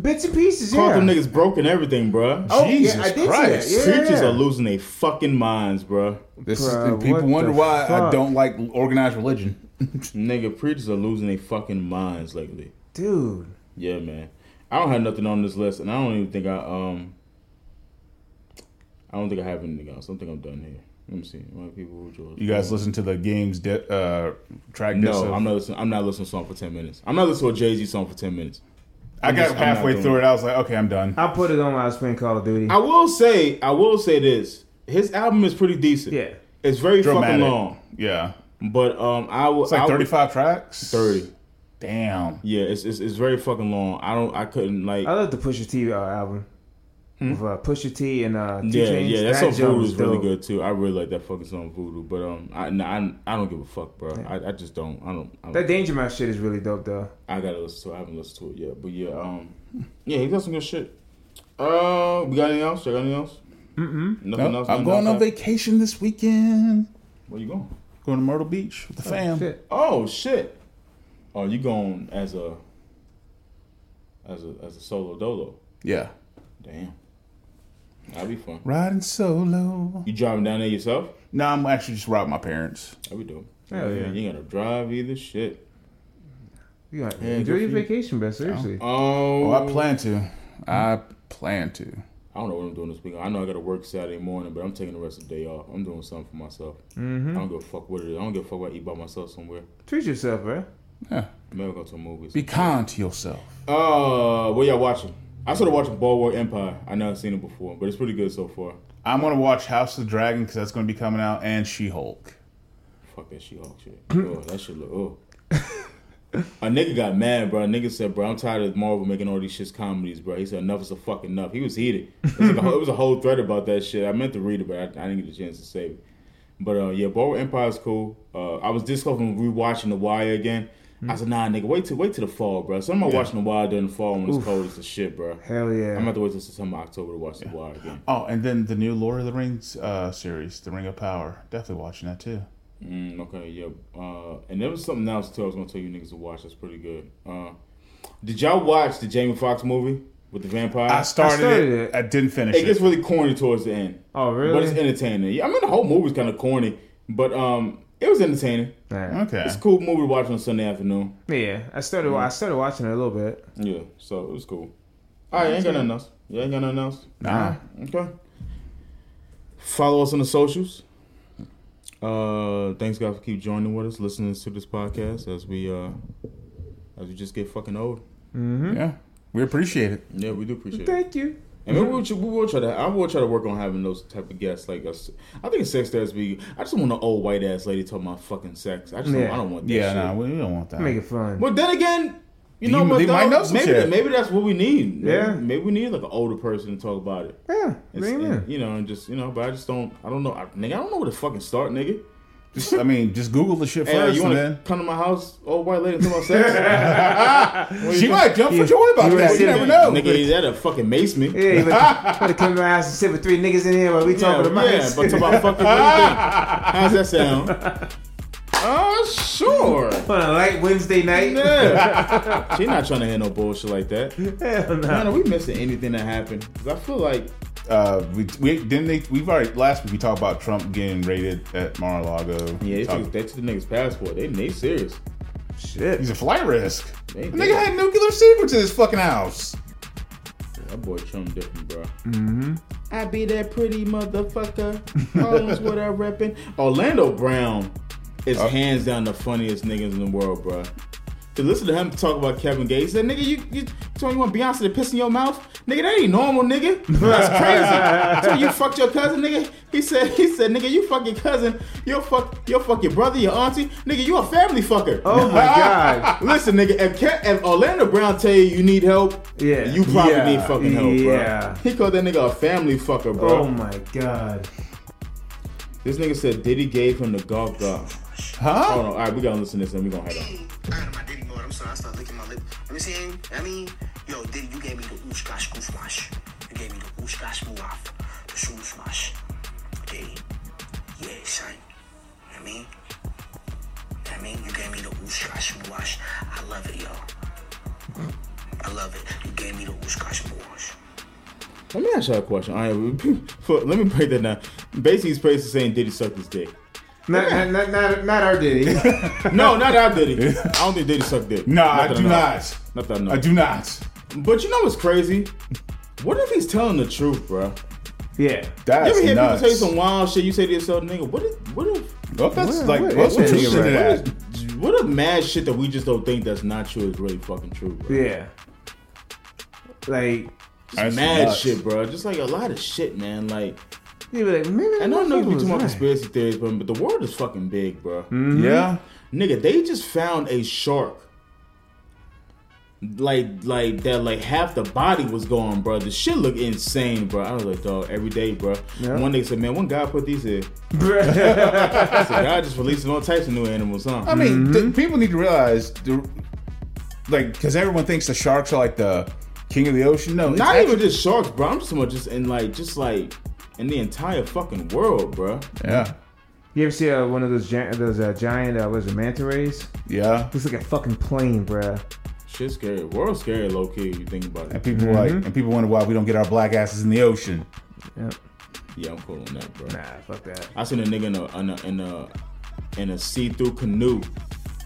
Bits and pieces. Called Yeah. them niggas broken everything, bruh. Oh, Jesus yeah, I did see Christ. that. Yeah, Preachers yeah. are losing their fucking minds, bruh. This is, Bruh, and people wonder the why I don't like organized religion. Nigga, preachers are losing their fucking minds lately. Dude. Yeah, man. I don't have nothing on this list, and I don't even think I um. I don't think I have anything else. I don't think I'm done here. Let me see. White people who. You guys listen to the game's di- uh, track? No, of- I'm not listening. I'm not listening to a song for ten minutes. I'm not listening to a Jay Z song for ten minutes. I I'm got just- halfway through it. it. I was like, okay, I'm done. I put it on while I was playing Call of Duty. I will say, I will say this. His album is pretty decent. yeah. It's very Dramatic. fucking long, Yeah, but um, I will. it's like I would- 35 tracks. Thirty. Damn. Yeah, it's, it's it's very fucking long. I don't. I couldn't like. I love the Pusha T uh, album. With uh, Pusha T and uh, Two Hmm? Yeah, Chainz. yeah, that song Voodoo is really good too. I really like that fucking song Voodoo, but um, I nah, I, I don't give a fuck, bro. I, I just don't. I don't. I, That don't, Danger Mouse shit is really dope though. I gotta listen to. it. I haven't listened to it yet, but yeah, um, yeah, he got some good shit. Uh, we got anything else? You got anything else? Mm-mm. Nothing No, else. I'm going else on vacation this weekend. Where you going? Going to Myrtle Beach with the fam. Shit. Oh shit! Oh, you going as a as a as a solo dolo? Yeah. Damn, that'd be fun. Riding solo. You driving down there yourself? No, I'm actually just riding my parents. That'd be dope. Hell yeah. You ain't gotta drive either. Shit. You got Yeah, enjoy your you. vacation, bro. Seriously. Oh, Oh, I plan to. I plan to. I don't know what I'm doing this week. I know I got to work Saturday morning, but I'm taking the rest of the day off. I'm doing something for myself. I don't give a fuck what it is. I don't give a fuck what I eat by myself somewhere. Treat yourself, man. Yeah. Maybe go to a movie. Be kind to yourself. Uh, what y'all watching? I started watching Boardwalk Empire. I never seen it before, but it's pretty good so far. I'm gonna watch House of the Dragon because that's gonna be coming out, and She Hulk. Fuck that She-Hulk shit. oh, that shit look. Oh. A nigga got mad, bro. A nigga said, "Bro, I'm tired of Marvel making all these shits comedies, bro." He said, "Enough is a fucking enough." He was heated. It was, like a, whole- it was a whole thread about that shit. I meant to read it, but I, I didn't get a chance to save it. But uh, yeah, Boardwalk Empire is cool. Uh, I was just from rewatching The Wire again. I said, "Nah, nigga, wait till wait till the fall, bro." So I'm not watching The Wire during the fall when it's cold as the shit, bro. Hell yeah. I'm gonna have to wait till September, October to watch The Wire again. Oh, and then the new Lord of the Rings uh, series, The Ring of Power. Definitely watching that too. Mm, okay, yeah. Uh, and there was something else too. I was gonna tell you niggas to watch. That's pretty good. Uh, did y'all watch the Jamie Foxx movie with the vampire? I started, started it, it. I didn't finish it it. gets really corny towards the end, oh, really? but it's entertaining. Yeah, I mean the whole movie's kind of corny, but um, it was entertaining. Nah. okay. It's a cool movie to watch on Sunday afternoon. Yeah, I started. I started watching it a little bit. Yeah, so it was cool. All right, I ain't got nothing else. You ain't got nothing else. Nah. Okay. Follow us on the socials. Uh, thanks guys for keep joining with us, listening to this podcast as we uh as we just get fucking old. Yeah. We appreciate it. Yeah, we do appreciate it. Thank you. And maybe we'll, we will try to. I will try to work on having those type of guests like us. I think sex therapy. I just want an old white ass lady talking about fucking sex. I just don't, I don't want that. Yeah, shit. nah, we don't want that. Make it fun. But then again, you You- know, what, they might though? know some maybe shit. maybe that's what we need. Yeah. maybe we need like an older person to talk about it. Yeah, It's- amen. and, you know, and just you know, but I just don't. I don't know, I, nigga. I don't know where to fucking start, nigga. Just, I mean, just Google the shit Hey, uh, first, you and want to come to my house, old white lady, and talk about sex? she might jump for joy about you that. You never know. Nigga, that'll fucking mace me. Yeah, you better, better come to my house and sit with three niggas in here while we Yeah, talking about yeah, but talk about fucking. What do? How's that sound? Oh, sure. on a light Wednesday night. Yeah. she not trying to hear no bullshit like that. Hell no. Man, are we missing anything that happened? 'Cause I feel like Uh, we, we didn't they, we've already last week we talked about Trump getting raided at Mar-a-Lago. yeah, they Talk- took, the nigga's passport. They they serious. Shit. he's a flight risk. They, The nigga had nuclear secrets in his fucking house. That boy Trump different, bro. Mm-hmm. I be that pretty motherfucker. Harlem's what I reppin'. Orlando Brown is hands down the funniest niggas in the world, bro. To listen to him talk about Kevin Gates, he said, nigga, you you told me you want Beyonce to piss in your mouth? Nigga, that ain't normal, nigga. That's crazy. so you fucked your cousin, nigga? He said, he said, nigga, you fuck your cousin, you'll fuck, you'll fuck your brother, your auntie, nigga, you a family fucker. Oh my god. Listen, nigga, if, Ke- if Orlando Brown tell you you need help, Yeah. you probably Yeah. need fucking help, bro. Yeah. He called that nigga a family fucker, bro. Oh my god. This nigga said Diddy gave him the golf golf. Huh? Hold on, all right, we gotta listen to this and we gonna head on. Sorry. I licking my lip. Let me see. I mean, yo, Diddy, you gave me the ooshkash goofmash. You gave me the ooshkash muaf. The shoosmash. Okay. Yeah, son. I mean, I mean, you gave me the ooshkash muash. I love it, yo. I love it. You gave me the ooshkash muash. Let me ask you a question. All right, let me break that down. Basically, he's basically saying Diddy sucked his dick. Not, not, not, not, not our Diddy. No, not our Diddy. I don't think Diddy sucked dick. Nah, I do know. not. Not that I know. I do not. But you know what's crazy? What if he's telling the truth, bro? yeah. that's You That's ever hear nuts. people tell you some wild shit? You say to yourself, nigga, what if, what if, Well, that's What- like what- what's what some is truth it, right? that? what if mad shit that we just don't think that's not true is really fucking true, bro? Yeah. Like, That's mad nuts. shit, bro. Just like a lot of shit, man. Like, you be like, maybe I know I know you be was talking about conspiracy theories, but, but the world is fucking big, bro. Mm-hmm. Hmm? Yeah. Nigga, they just found a shark. Like, like that, like half the body was gone, bro. The shit look insane, bro. I was like, dog, every day, bro. Yeah. One nigga said, man, when God put these here, I said, God just releasing all types of new animals, huh? I mean, mm-hmm. the, people need to realize, the, like, because everyone thinks the sharks are like the king of the ocean. No, Not actually- even just sharks, bro. I'm just talking about just in like, just like in the entire fucking world, bro. Yeah. You ever see uh, one of those gi- those uh, giant uh, was it manta rays? Yeah. Looks like a fucking plane, bruh. Shit's scary. World's scary, low key. You think about it. And it? people like, and people wonder why we don't get our black asses in the ocean. Yep. Yeah, I'm cool on that, bro. Nah, fuck that. I seen a nigga in a in a in a, in a see-through canoe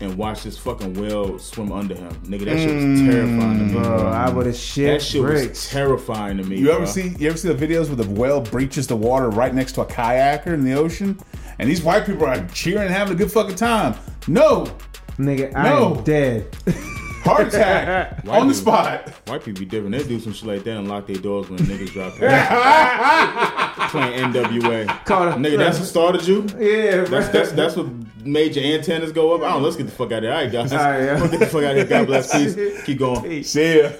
and watch this fucking whale swim under him. Nigga, that shit was mm, terrifying to me, Bro, bro. I would have shit That shit was terrifying to me. You ever bro. see? You ever see the videos where the whale breaches the water right next to a kayaker in the ocean, and these white people are cheering and having a good fucking time? No, Nigga, I No. am dead. heart attack White on the people- spot. White people be different. They do some shit like that and lock their doors when niggas drop past. Playing NWA. Call it- Nigga, that's what started you? yeah, That's, that's that's what made your antennas go up. I don't know. Let's get the fuck out of here. All right, guys. All right, yeah. Let's get the fuck out of here. God bless. Peace. Keep going. See ya.